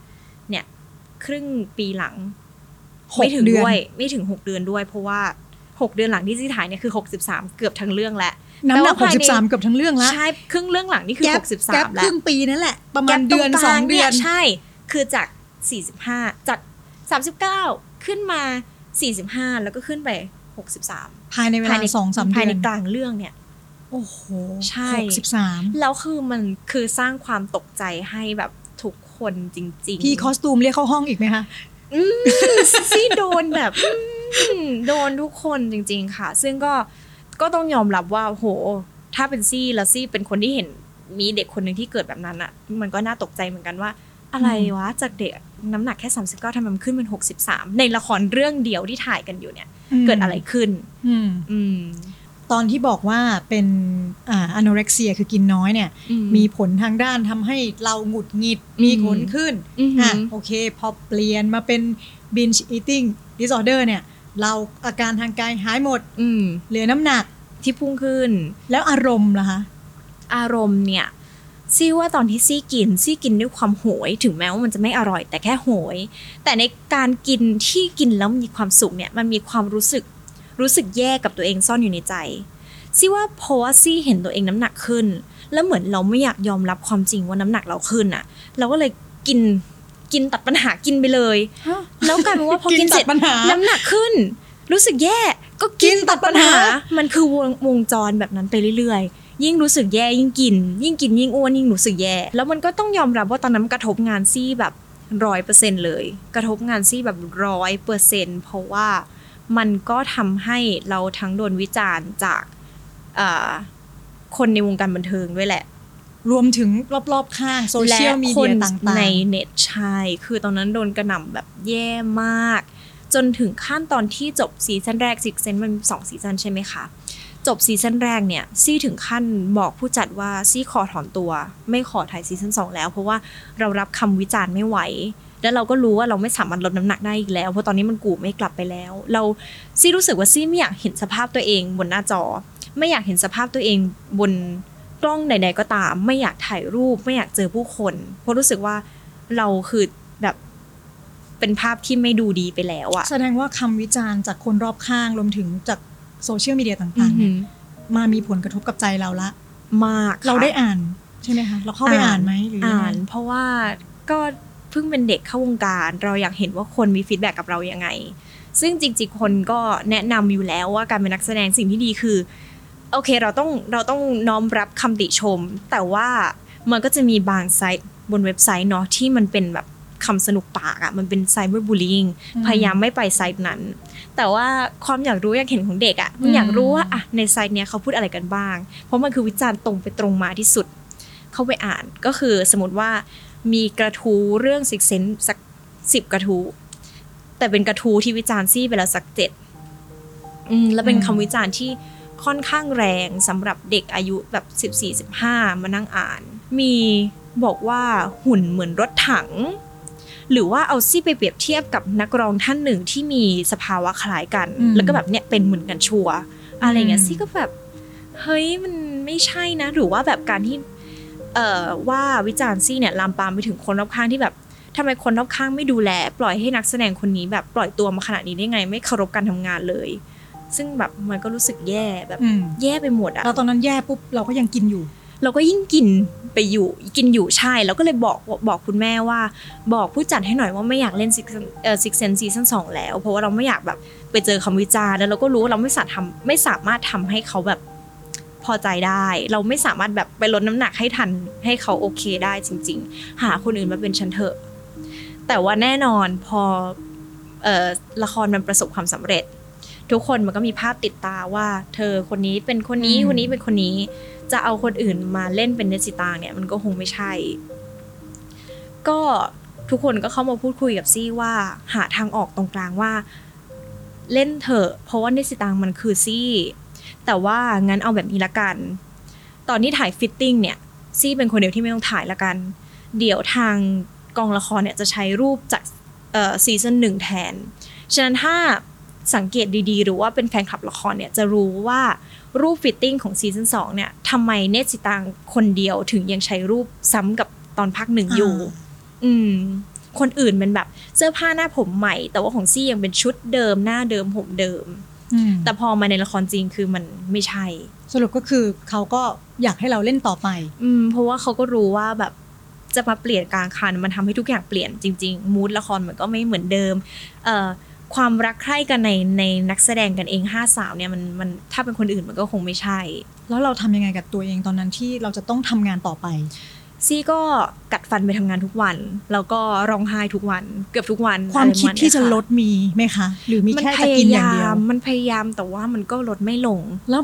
เนี่ยครึ่งปีหลังหกไม่ถึงเดือนด้วยไม่ถึงหกเดือนด้วย เพราะว่าหกเดือนหลังที่ซี่ถ่ายเนี่ยคือหกสิบสามเกือบทั้งเรื่องแล้วน้ำหนักแปลว่าภายใน63เกือบทั้งเรื่องละใช่ครึ่งเรื่องหลังนี่คือแก๊หปกสิบแก๊สาปมคแล้วรึ่งปีนั่นแหละ ประมาแก๊ณปเดือนตรงกสลาองเดือนใช่ คือจากสี่สิบห้าจากสามสิบเก้าขึ้นมาสี่สิบห้าแล้วก็ขึ้นไปหกสิบสามภายในเวลาสองสามภายเดืในอนกลางเรื่องเนี่ย โอ้โหใช่หกสิบสามแล้วคือมันคือสร้างความตกใจให้แบบทุกคนจริง ๆ พี่คอสตูมเรียกเข้าห้องอีกไหมคะอืมซี่โดนแบบอืมโดนทุกคนจริง ๆ ค่ะ ซึ่งก็ก็ต้องยอมรับว่าโห ถ้าเป็นซี่แล้วซี่เป็นคนที่เห็นมีเด็กคนหนึ่งที่เกิดแบบนั้นอะมันก็น่าตกใจเหมือนกันว่า อะไรวะจากเด็กน้ำหนักแค่ 39ทำไมมันขึ้นเป็น 63 ในละครเรื่องเดียวที่ถ่ายกันอยู่เนี่ย เกิดอะไรขึ้น อืมอืม ตอนที่บอกว่าเป็นอ่าอโนเร็กเซียคือกินน้อยเนี่ยอืมมีผลทางด้านทำให้เราหงุดหงิดอืมมีขนขึ้นอือหืออ่อะโอเค พอเปลี่ยนมาเป็น binge eating disorder เนี่ย เราอาการทางกายหายหมดอืมเหลือน้ำหนักที่พุ่งขึ้น แล้วอารมณ์ล่ะคะ อารมณ์เนี่ยซี่ว่าตอนที่ซี่กินซี่กินด้วยความโหย ถึงแม้ว่ามันจะไม่อร่อยแต่แค่โหย แต่ในการกินที่กินแล้วมีความสุขเนี่ยมันมีความรู้สึก รู้สึกแย่กับตัวเองซ่อนอยู่ในใจซี่ว่าเพราะว่าซี่เห็นตัวเองน้ำหนักขึ้น แล้วเหมือนเราไม่อยากยอมรับความจริงว่าน้ำหนักเราขึ้นอะ เราก็เลยกินกินตัดปัญหากินไปเลย แล้วกลายเป็นว่าพอกินกินเสร็จตัดปัญหาน้ำหนักขึ้น รู้สึกแย่ก็กินตัดปัญหา มันคือวงวงจรแบบนั้นไปเรื่อยๆ ยิ่งรู้สึกแย่ยิ่งกิน ยิ่งกินยิ่งอ้วนยิ่งรู้สึกแย่แล้วมันก็ต้องยอมรับว่าตอนนั้นมันกระทบงานซี่แบบร้อยเปอร์เซ็นเลย กระทบงานซี่แบบร้อยเปอร์เซ็นเพราะว่า มันก็ทำให้เราทั้งโดนวิจารณ์จากอ่าคนในวงการบันเทิงด้วยแหละ รวมถึงรอบๆข้างโซเชียลมีและเดีคยนต่างๆ ในเน็ตใช่คือตอนนั้นโดนกระหน่ำแบบแย่มาก จนถึงขั้นตอนที่จบซีซั่นแรก Sixth Sense มันสองซีซั่นใช่ไหมคะจบซีซั่นแรกเนี่ยซี่ถึงขั้นบอกผู้จัดว่าซี่ขอถอนตัว ไม่ขอถ่ายซีซั่นสองแล้ว เพราะว่าเรารับคำวิจารณ์ไม่ไหว แล้วเราก็รู้ว่าเราไม่สามารถลดน้ำหนักได้อีกแล้ว เพราะตอนนี้มันกู่ไม่กลับไปแล้ว เราซี่รู้สึกว่าซี่ไม่อยากเห็นสภาพตัวเองบนหน้าจอ ไม่อยากเห็นสภาพตัวเองบนกล้องใด ๆ ก็ตาม ไม่อยากถ่ายรูป ไม่อยากเจอผู้คน เพราะรู้สึกว่าเราคือแบบเป็นภาพที่ไม่ดูดีไปแล้วอะแสดงว่าคำวิจารณ์จากคนรอบข้างรวมถึงจากโซเชียลมีเดียต่างๆเนี่ยมามีผลกระทบกับใจเราละ มากค่ะเราได้อ่านใช่ไหมคะ เราเข้าไปอ่านไหมหรือยังไงอ่าน เพราะว่าก็ เพิ่งเป็นเด็กเข้าวงการ เราอยากเห็นว่าคนมี feedback กับเรายังไง ซึ่งจริงๆ คนก็แนะนำอยู่แล้วว่าการเป็นนักแสดงสิ่งที่ดีคือ โอเคเราต้องเราต้องน้อมรับคำติชม แต่ว่ามันก็จะมีบางไซต์บนเว็บไซต์เนาะที่มันเป็นแบบคำสนุกปากอะมันเป็นไซเบอร์บูล i ิงอืมพยายามไม่ไปไซต์นั้น แต่ว่าความอยากรู้อยากเห็นของเด็กอะมันอยากรู้ว่าอะในไซต์เนี้ยเขาพูดอะไรกันบ้าง เพราะมันคือวิจารณ์ตรงไปตรงมาที่สุด เข้าไปอ่านก็คือสมมติว่า มีกระทู้เรื่องซิกเซนสักสิบกระทู้แต่เป็นกระทู้ที่วิจารณ์ซี่ไปแล้วสักเจ็ดอืมแล้วเป็นอืมคำวิจารณ์ที่ค่อนข้างแรงสำหรับเด็กอายุแบบสิบสี่สิบห้ามานั่งอ่าน มีบอกว่าหุ่นเหมือนรถถัง หรือว่าเอาซี่ไปเปรียบเทียบกับนักร้องท่านหนึ่งที่มีสภาวะคล้ายกันอืมแล้วก็แบบเนี้ยเป็นเหมือนกันชัวร์อะไรเงี้ยอืมซี่ก็แบบเฮ้ยมันไม่ใช่นะ หรือว่าแบบการที่เอ่อ ว่าวิจารณ์ซี่เนี่ยลามปามไปถึงคนรอบข้างที่แบบทำไมคนรอบข้างไม่ดูแล ปล่อยให้นักแสดงคนนี้แบบปล่อยตัวมาขนาดนี้ได้ไง ไม่เคารพการทำงานเลย ซึ่งแบบมันก็รู้สึกแย่แบบอืมแย่ไปหมดอะเราตอนนั้นแย่ปุ๊บเราก็ยังกินอยู่ เราก็ยิ่งกินไปอยู่กินอยู่ใช่ แล้วก็เลยบอกบอกคุณแม่ว่า บอกผู้จัดให้หน่อยว่าไม่อยากเล่น Sixth เอ่อ Sixth Sense ซีซั่นสองแล้ว เพราะว่าเราไม่อยากแบบไปเจอคำวิจารณ์แล้วเราก็รู้ว่าเราไม่สามารถทำไม่สามารถทำให้เขาแบบ พอใจได้ เราไม่สามารถแบบไปลดน้ำหนักให้ทันให้เขาโอเคได้จริง ๆ หาคนอื่นมาเป็นฉันเถอะ แต่ว่าแน่นอนพอเอ่อละครมันประสบความสำเร็จ ทุกคนมันก็มีภาพติดตาว่า เธอคนนี้เป็นคนนี้อืมคนนี้เป็นคนนี้ จะเอาคนอื่นมาเล่นเป็นเนสิตางเนี่ยมันก็คงไม่ใช่ ก็ทุกคนก็เข้ามาพูดคุยกับซี่ว่า หาทางออกตรงกลางว่า เล่นเถอะเพราะว่าในสิตังมันคือซี่ แต่ว่างั้นเอาแบบนี้ละกัน ตอนที่ถ่าย fitting เนี่ยซี่เป็นคนเดียวที่ไม่ต้องถ่ายละกัน เดี๋ยวทางกองละครเนี่ยจะใช้รูปจากเอ่อซีซั่นหนึ่งแทน ฉะนั้นถ้าสังเกตดีๆ หรือว่าเป็นแฟนคลับละครเนี่ยจะรู้ว่ารูป fitting ของซีซั่นสองเนี่ยทำไมเนตรสิตางศุ์คนเดียวถึงยังใช้รูปซ้ำกับตอนภาคหนึ่งอยู่อ่าอืม คนอื่นเป็นแบบเสื้อผ้าหน้าผมใหม่ แต่ว่าของซี่ยังเป็นชุดเดิมหน้าเดิมผมเดิมอืม แต่พอมาในละครจริงคือมันไม่ใช่ สรุปก็คือเขาก็อยากให้เราเล่นต่อไป อืมเพราะว่าเขาก็รู้ว่าแบบจะมาเปลี่ยนกลางคัน มันทำให้ทุกอย่างเปลี่ยนจริงๆมูดละครมันก็ไม่เหมือนเดิม เอ่อความรักใคร่กันในในนักแสดงกันเองห้าสาวเนี่ยมันมันถ้าเป็นคนอื่นมันก็คงไม่ใช่ แล้วเราทำยังไงกับตัวเองตอนนั้นที่เราจะต้องทำงานต่อไป ซี่ก็กัดฟันไปทำงานทุกวัน แล้วก็ร้องไห้ทุกวัน เกือบทุกวัน ความอะไรปคิดระณที่เนี้ยจะค่ะลดมีไหมคะ หรือมีมันแค่พจะยากินอย่างยาเดียวมมันพยายามแต่ว่ามันก็ลดไม่ลง แล้ว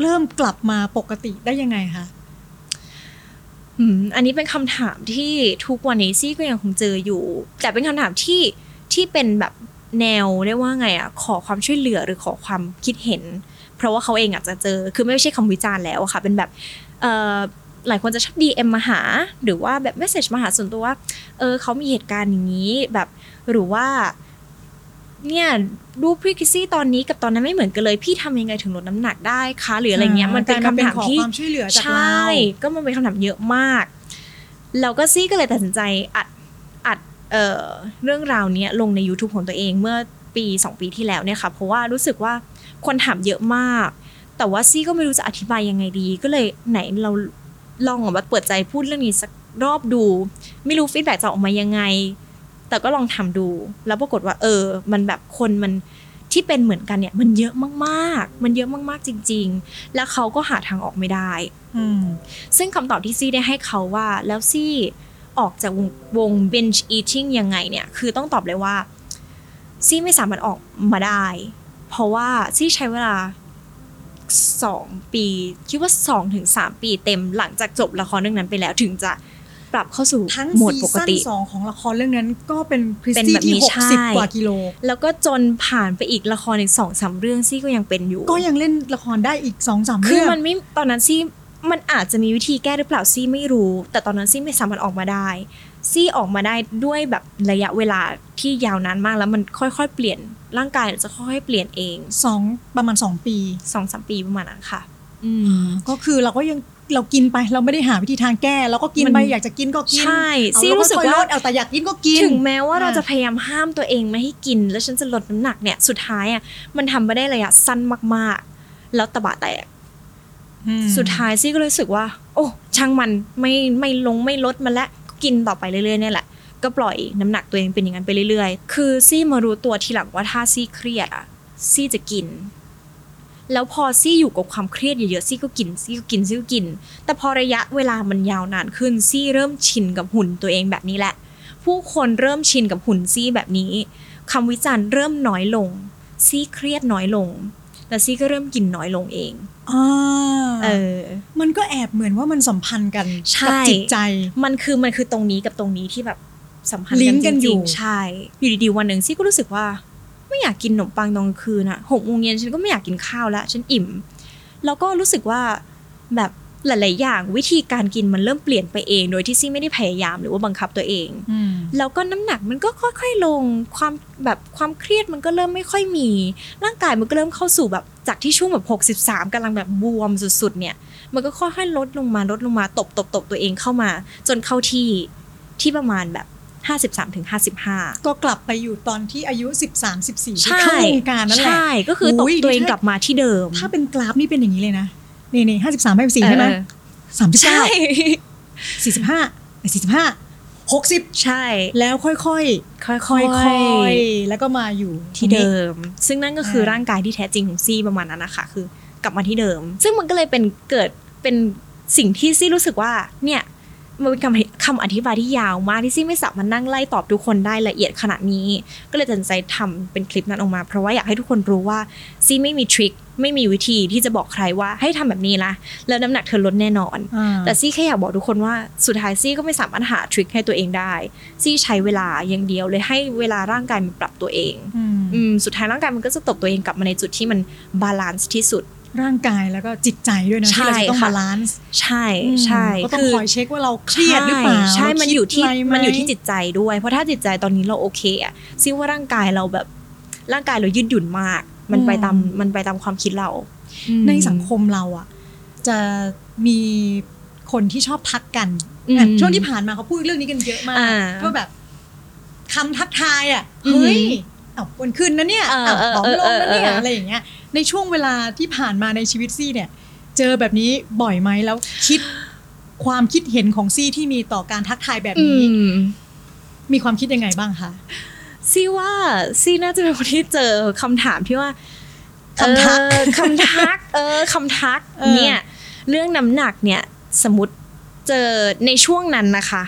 เริ่มกลับมาปกติได้ยังไงคะอืมอันนี้เป็นคำถามที่ทุกวันนี้ซี่ก็ยังคงเจออยู่ แต่เป็นคำถามที่ที่เป็นแบบแนวเรียกว่าไงอะขอความช่วยเหลือหรือขอความคิดเห็น เพราะว่าเขาเองอาจจะเจอ คือไม่ใช่คำวิจารณ์แล้วอะค่ะ เป็นแบบเอ่อ หลายคนจะชอบ DM มาหา หรือว่าแบบ message มาหาส่วนตัวว่าเออเขามีเหตุการณ์อย่างนี้แบบหรือว่า เนี่ยรูปพี่คริสซี่ตอนนี้กับตอนนั้นไม่เหมือนกันเลย พี่ทำยังไงถึงลดน้ำหนักได้คะหรืออะไรเงี้ยมันกลายเป็นคำถามที่ขอความช่วยเหลือจากเราใช่ก็มันเป็นคำถามเยอะมากแล้วก็ซี่ก็เลยตัดสินใจอัดอัดเอ่อเรื่องราวเนี้ยลงใน YouTube ของตัวเองเมื่อปี 2 ปีที่แล้วเนี่ยค่ะเพราะว่ารู้สึกว่าคนถามเยอะมาก แต่ว่าซี่ก็ไม่รู้จะอธิบายยังไงดี ก็เลยไหนเรา ลองออกมาเปิดใจพูดเรื่องนี้สักรอบดู ไม่รู้ฟีดแบ็จะออกมายังไง แต่ก็ลองทำดู แล้วปรากฏว่า เออ มันแบบคนมันที่เป็นเหมือนกันเนี่ยมันเยอะมากๆ มันเยอะมากๆจริง ๆ แล้วเขาก็หาทางออกไม่ได้อืมซึ่งคำตอบที่ซี่ได้ให้เขาว่า แล้วซี่ออกจากวงวง binge eating ยังไงเนี่ย คือต้องตอบเลยว่า ซี่ไม่สามารถออกมาได้ เพราะว่าซี่ใช้เวลา สองปี คิดว่าสองถึงสามปีเต็มหลังจากจบละครเรื่องนั้นไปแล้วถึงจะปรับเข้าสู่ทั้งโหมดซีปกซั่นติสองของละครเรื่องนั้นก็เป็นคริสเป็นตี้แบบที่นี้หกใช่สิบกว่ากิโล แล้วก็จนผ่านไปอีกละครอีกสองสามเรื่องซี่ก็ยังเป็นอยู่ ก็ยังเล่นละครได้อีกสองสามคือเรื่องมันไม่ตอนนั้นซี่มันอาจจะมีวิธีแก้หรือเปล่าซี่ไม่รู้ แต่ตอนนั้นซี่ไม่สามารถออกมาได้ ซี่ออกมาได้ด้วยแบบระยะเวลาที่ยาวนานมากแล้วมันค่อยๆ เปลี่ยน ร่างกายจะค่อยๆเปลี่ยนเองสองประมาณสองปีสองสามปีประมาณนั้นค่ะ อืมก็คือเราก็ยังเรากินไปเราไม่ได้หาวิธีทางแก้เราก็กินไปมันอยากจะกินก็กินใช่เอาซี่แล้วรู้สึกค่อยๆว่าลดเอาแต่อยากกินก็กิน ถึงแม้ว่าเราอ่าจะพยายามห้ามตัวเองไม่ให้กิน แล้วฉันจะลดน้ำหนักเนี่ยสุดท้ายอะมันทำไม่ได้ระยะสั้นมากๆ แล้วตะบะแตกอืมสุดท้ายซี่ก็เลยรู้สึกว่า โอ้ช่างมันไม่ไม่ลงไม่ลดมันละก็กินต่อไปเรื่อยๆเนี่ยแหละ ก็ปล่อยน้ำหนักตัวเองเป็นอย่างนั้นไปเรื่อยๆ คือซี่มารู้ตัวทีหลังว่าถ้าซี่เครียดอะซี่จะกิน แล้วพอซี่อยู่กับความเครียดเยอะๆซี่ก็กินซี่ก็กินซี่ก็กิน แต่พอระยะเวลามันยาวนานขึ้นซี่เริ่มชินกับหุ่นตัวเองแบบนี้แหละ ผู้คนเริ่มชินกับหุ่นซี่แบบนี้คำวิจารณ์เริ่มน้อยลง ซี่เครียดน้อยลง แล้วซี่ก็เริ่มกินน้อยลงเองอ่าเออ มันก็แอบเหมือนว่ามันสัมพันธ์กันใช่กัจิตใจ มันคือมันคือตรงนี้กับตรงนี้ที่แบบ สัมพันธ์ลิกังนก์จกันอยู่ริงๆใช่ อยู่ดีๆวันหนึ่งซี่ก็รู้สึกว่า ไม่อยากกินขนมปังตอนกลางคืนอะหกโมงเย็นฉันก็ไม่อยากกินข้าวแล้วฉันอิ่ม แล้วก็รู้สึกว่าแบบหลาย ๆ อย่างวิธีการกินมันเริ่มเปลี่ยนไปเอง โดยที่ซี่ไม่ได้พยายามหรือว่าบังคับตัวเองอืมแล้วก็น้ำหนักมันก็ค่อย ๆ ลงความแบบความเครียดมันก็เริ่มไม่ค่อยมี ร่างกายมันก็เริ่มเข้าสู่แบบจากที่ช่วงแบบ 63กำลังแบบบวมสุด ๆ เนี่ย มันก็ค่อย ๆ ลดลงมาลดลงมาตบตบตบตัวเองเข้ามา จนเข้าที่ที่ประมาณแบบ 53ถึง55 ก็กลับไปอยู่ตอนที่อายุ 13 14ที่ใช่เข้าวงการนั่นแหละใช่ก็คือตบอุ้ยตัวเองนี่ถ้ากลับมาที่เดิม ถ้าเป็นกราฟนี่เป็นอย่างนี้เลยนะนี่นี่ห้าสิบสามห้าสิบสี่ใช่ไหมเออสามสิบใช่เก้าสี่สิบห้าสี่สิบห้าหกสิบใช่ แล้วค่อยๆ ค่ค่ออยยๆแล้วก็มาอยู่ๆที่ตรงนี้เดิม ซึ่งนั่นก็คืออาร่างกายที่แท้จริงของซี่ประมาณนั้นนะคะคือกลับมาที่เดิม ซึ่งมันก็เลยเป็นเกิดเป็นสิ่งที่ซี่รู้สึกว่าเนี่ย มันเป็นคำคำอธิบายที่ยาวมากที่ซี่ไม่สามารถนั่งไล่ตอบทุกคนได้ละเอียดขนาดนี้ ก็เลยตัดสินใจทำเป็นคลิปนั้นออกมา เพราะว่าอยากให้ทุกคนรู้ว่าซี่ไม่มีทริคไม่มีวิธีที่จะบอกใครว่าให้ทำแบบนี้ละแล้วน้ำหนักเธอลดแน่นอนอ่าแต่ซี่แค่อยากบอกทุกคนว่าสุดท้ายซี่ก็ไม่สามารถหาทริคให้ตัวเองได้ ซี่ใช้เวลาอย่างเดียวเลยให้เวลาร่างกายมันปรับตัวเองอืมอืมสุดท้ายร่างกายมันก็จะตบตัวเองกลับมาในจุดที่มัน balance ที่สุด ร่างกายแล้วก็จิตใจด้วยนะใช่ที่เราจะต้องค่ะ balance ใช่ใช่ก็ต้องคอยเช็คว่าเราเครียดหรือเปล่าใช่เรามันคิดอยู่ที่อะไรไหม มันอยู่ที่จิตใจด้วย เพราะถ้าจิตใจตอนนี้เราโอเคอะซี่ว่าร่างกายเราแบบร่างกายเรายืดหยุ่นมาก มันไปตามมันไปตามความคิดเราอืมในสังคมเราอะจะมีคนที่ชอบทักกันอืมอะช่วงที่ผ่านมาเขาพูดเรื่องนี้กันเยอะมากอ่าก็แบบคำทักทายอะอือหือเฮ้ยเอาวนขึ้นนะเนี่ยเออเอาเออผอมลงนะเนี่ยเออเอออะไรอย่างเงี้ย ในช่วงเวลาที่ผ่านมาในชีวิตซี่เนี่ย เจอแบบนี้บ่อยไหมแล้วคิดความคิดเห็นของซี่ที่มีต่อการทักทายแบบอืนี้มมีความคิดยังไงบ้างคะซี่ว่าซี่น่าจะเป็นคนที่เจอคำถามที่ว่าคำทักเออคำทัก เออคำทักเออเนี่ยเรื่องน้ำหนักเนี่ยสมมติเจอในช่วงนั้นนะคะ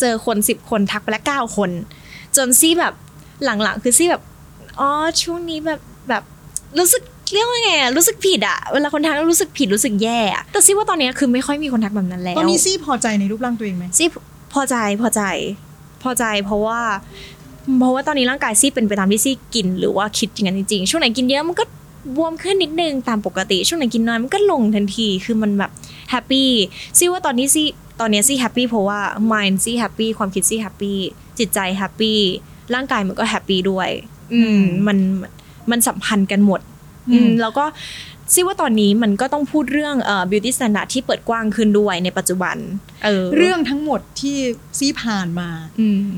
เจอคนสิบคนทักไปแล้วเก้าคน จนซี่แบบหลังๆ คือซี่แบบอ๋อช่วงนี้แบบแบบ รู้สึกเรียกว่าไงอะรู้สึกผิดอะเวลาคนทักแล้วรู้สึกผิดรู้สึกแย่อะแต่ซี่ว่าตอนเนี้ยคือไม่ค่อยมีคนทักแบบนั้นแล้วตอนนี้ซี่พอใจในรูปร่างตัวเองไหมซี่พอใจพอใจ พอใจเพราะว่า เพราะว่าตอนนี้ร่างกายซี่เป็นไปตามที่ซี่กิน หรือว่าคิดอย่างนั้นจริงๆช่วงไหนกินเยอะมันก็บวมขึ้นนิดนึงตามปกติ ช่วงไหนกินน้อยมันก็ลงทันทีคือมันแบบ happy ซี่ว่าตอนนี้ซี่ตอนนี้ซี่ happy เพราะว่า mind ซี่ happy ความคิดซี่ happy จิตใจ happy ร่างกายมันก็ happy ด้วย อืมมัน มันสัมพันธ์กันหมดอืมแล้วก็ซี่ว่าตอนนี้มันก็ต้องพูดเรื่องเอ่อ beauty standard ที่เปิดกว้างขึ้นด้วยในปัจจุบันเออเรื่องทั้งหมดที่ซี่ผ่านมาอืม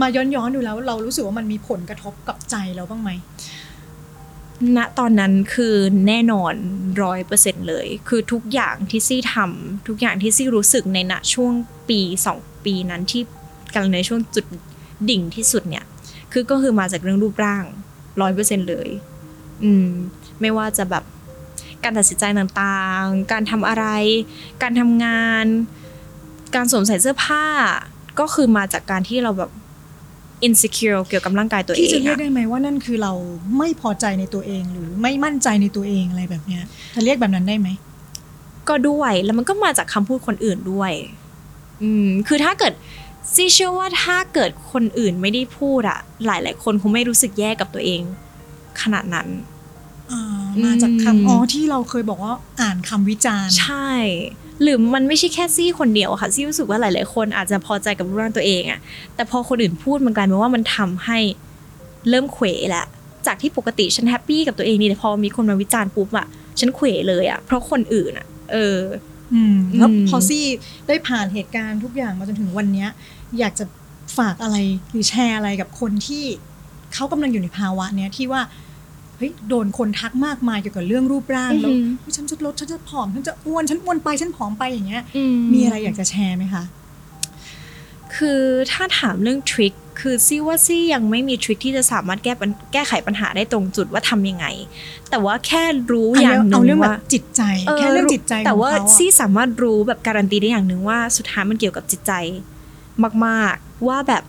มาย้อนย้อนๆดูแล้วเรารู้สึกว่ามันมีผลกระทบกับใจเราบ้างไหมณตอนนั้นคือแน่นอนร้อยเปอร์เซ็นเลย คือทุกอย่างที่ซี่ทำทุกอย่างที่ซี่รู้สึกในณช่วงปีสองปีนั้นที่กำลังในช่วงจุดดิ่งที่สุดเนี่ย คือก็คือมาจากเรื่องรูปร่าง ร้อยเปอร์เซ็นเลย อืม ไม่ว่าจะแบบการตัดสินใจต่างๆ การทำอะไร การทำงาน การสวมใส่เสื้อผ้า ก็คือมาจากการที่เราแบบ insecure เกี่ยวกับร่างกายตัวเอที่จะงเรียกอะได้ไหมว่านั่นคือเราไม่พอใจในตัวเองหรือไม่มั่นใจในตัวเองอะไรแบบเนี้ยจะเรียกแบบนั้นได้ไหมก็ด้วยแล้วมันก็มาจากคำพูดคนอื่นด้วย อืม คือถ้าเกิด ซี่เชื่อว่าถ้าเกิดคนอื่นไม่ได้พูดอะหลายหลายๆคนคงไม่รู้สึกแย่กับตัวเอง ขนาดนั้นอ่ามาจากอืมคำอ๋อที่เราเคยบอกว่าอ่านคำวิจารณ์ ใช่ หรือมันไม่ใช่แค่ซี่คนเดียวอะค่ะซี่รู้สึกว่าหลาย ๆ คนอาจจะพอใจกับรูปร่างตัวเองอะแต่พอคนอื่นพูดมันกลายเป็นว่ามันทำให้เริ่มเขวแหละจากที่ปกติฉันแฮปปี้กับตัวเองนี่แต่พอมีคนมาวิจารณ์ปุ๊บอะฉันเขวเลยอะเพราะคนอื่นอะเอออืมแล้วอืมพอซี่ได้ผ่านเหตุการณ์ทุกอย่างมาจนถึงวันเนี้ย อยากจะฝากอะไรหรือแชร์อะไรกับคนที่เขากำลังอยู่ในภาวะเนี้ยที่ว่าเฮ้ยโดนคนทักมากมายเกี่ยวกับเรื่องรูปร่างแล้วอือหือเฮ้ยฉันจะลดฉันจะผอมฉันจะอ้วนฉันอ้วนไปฉันผอมไปอย่างเงี้ยอืมีอะไรอยากจะแชร์ไหมคะคือถ้าถามเรื่องทริคคือซี่ว่าซี่ยังไม่มีทริคที่จะสามารถแก้ปัญแก้ไขปัญหาได้ตรงจุดว่าทำยังไง แต่ว่าแค่รู้อย่างหนึ่เอางเรื่องแบว่าบจิตใจแค่เรื่องจิตใจของแต่ว่าเขาอะซี่สามารถรู้แบบการันตีได้อย่างหนึ่งว่าสุดท้ายมันเกี่ยวกับจิตใจ มาก ๆ ว่าแบบ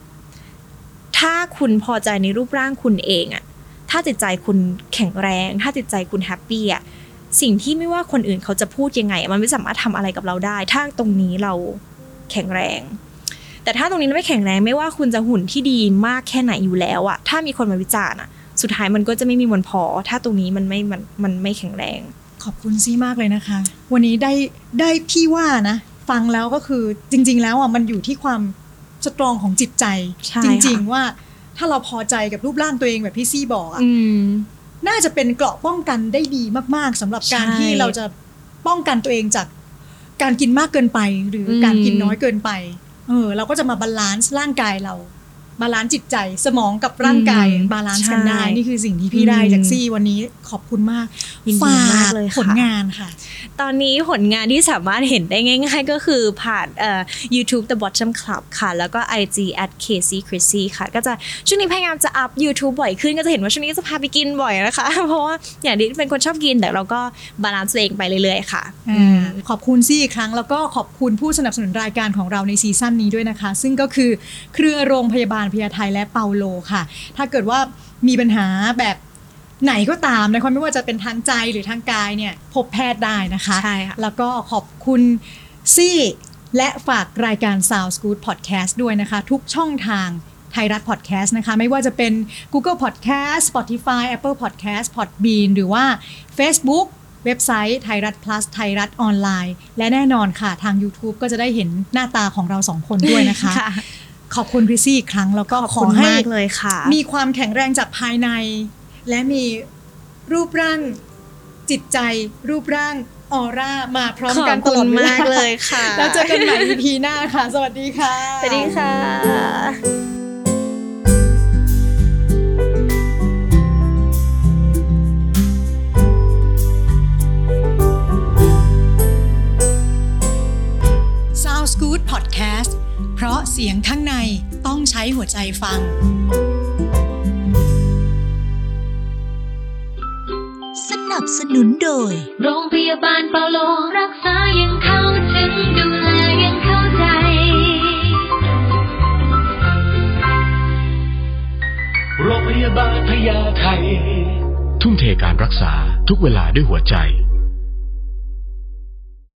ถ้าคุณพอใจในรูปร่างคุณเองอะถ้าจิตใจคุณแข็งแรง ถ้าจิตใจคุณแฮปปี้อะสิ่งที่ไม่ว่าคนอื่นเขาจะพูดยังไง มันไม่สามารถทำอะไรกับเราได้ ถ้าตรงนี้เราแข็งแรง แต่ถ้าตรงนี้ไม่แข็งแรงไม่ว่าคุณจะหุ่นที่ดีมากแค่ไหนอยู่แล้วอะถ้ามีคนมาวิจารณ์อะสุดท้ายมันก็จะไม่มีวันพอ ถ้าตรงนี้มันไม่มันมันไม่แข็งแรง ขอบคุณซี่มากเลยนะคะ วันนี้ได้ได้พี่ว่านะ ฟังแล้วก็คือจริง ๆ แล้วอะมันอยู่ที่ความ strong ของจิตใจ ใช่จริง ค่ะ ๆ ว่าถ้าเราพอใจกับรูปร่างตัวเองแบบที่ซี่บอกอะ อืม น่าจะเป็นเกราะป้องกันได้ดีมากๆสำหรับการใช่ที่เราจะป้องกันตัวเองจากการกินมากเกินไป หรือ อืม การกินน้อยเกินไป เออ เราก็จะมา balance ร่างกายเรา balance จิตใจสมองกับร่างกาย balance กันได้นี่คือสิ่งที่พี่ได้จากซี่วันนี้ขอบคุณมากยินดีฝามากกเลยค่ะผลงานค่ะ ตอนนี้ผลงานที่สามารถเห็นได้ง่าย ๆ ก็คือผ่านเอ่อ YouTube The Bottom Club ค่ะ แล้วก็ IG at Casey Chrissy ค่ะ ก็จะช่วงนี้พยายามจะอัพ YouTube บ่อยขึ้นก็จะเห็นว่าช่วงนี้ก็จะพาไปกินบ่อยนะคะ เพราะว่าอย่างที่เป็นคนชอบกินแต่เราก็ balance ตัวเองไปเรื่อยๆค่ะอ่าขอบคุณซี่อีกครั้งแล้วก็ขอบคุณผู้สนับสนุนรายการของเราใน season นี้ด้วยนะคะ ซึ่งก็คือเครือโรงพยาบาลพญาไทและเปาโลค่ะ ถ้าเกิดว่ามีปัญหาแบบไหนก็ตามนะคะไม่ว่าจะเป็นทางใจหรือทางกายเนี่ยพบแพทย์ได้นะคะใช่ค่ะแล้วก็ขอบคุณซี่และฝากรายการ Sound Good Podcast ด้วยนะคะ ทุกช่องทางไทยรัฐ Podcast นะคะ ไม่ว่าจะเป็น Google Podcast Spotify Apple Podcast Podbean หรือว่า Facebook เว็บไซต์ไทยรัฐ plus ไทยรัฐออนไลน์ และแน่นอนค่ะ ทาง YouTube ก็จะได้เห็นหน้าตาของเราสองคนด้วยนะคะ ขอบคุณคริสซี่อีกครั้งแล้วก็ขอบขคุอณให้มากเลยค่ะ มีความแข็งแรงจากภายใน และมีรูปร่างจิตใจ รูปร่างออร่ามาพร้อมขอกันบตคุลอณดเวลมากเลยค่ะ แล้วเจอกันใหม่ EP หน้าค่ะ สวัสดีค่ะ สวัสดีค่ะ Sound Good Podcast เพราะเสียงข้างในต้องใช้หัวใจฟัง สนับสนุนโดย โรงพยาบาลเปาโลรักษายังเข้าถึงดูแลยังเข้าใจ โรงพยาบาลพญาไททุ่มเทการรักษาทุกเวลาด้วยหัวใจ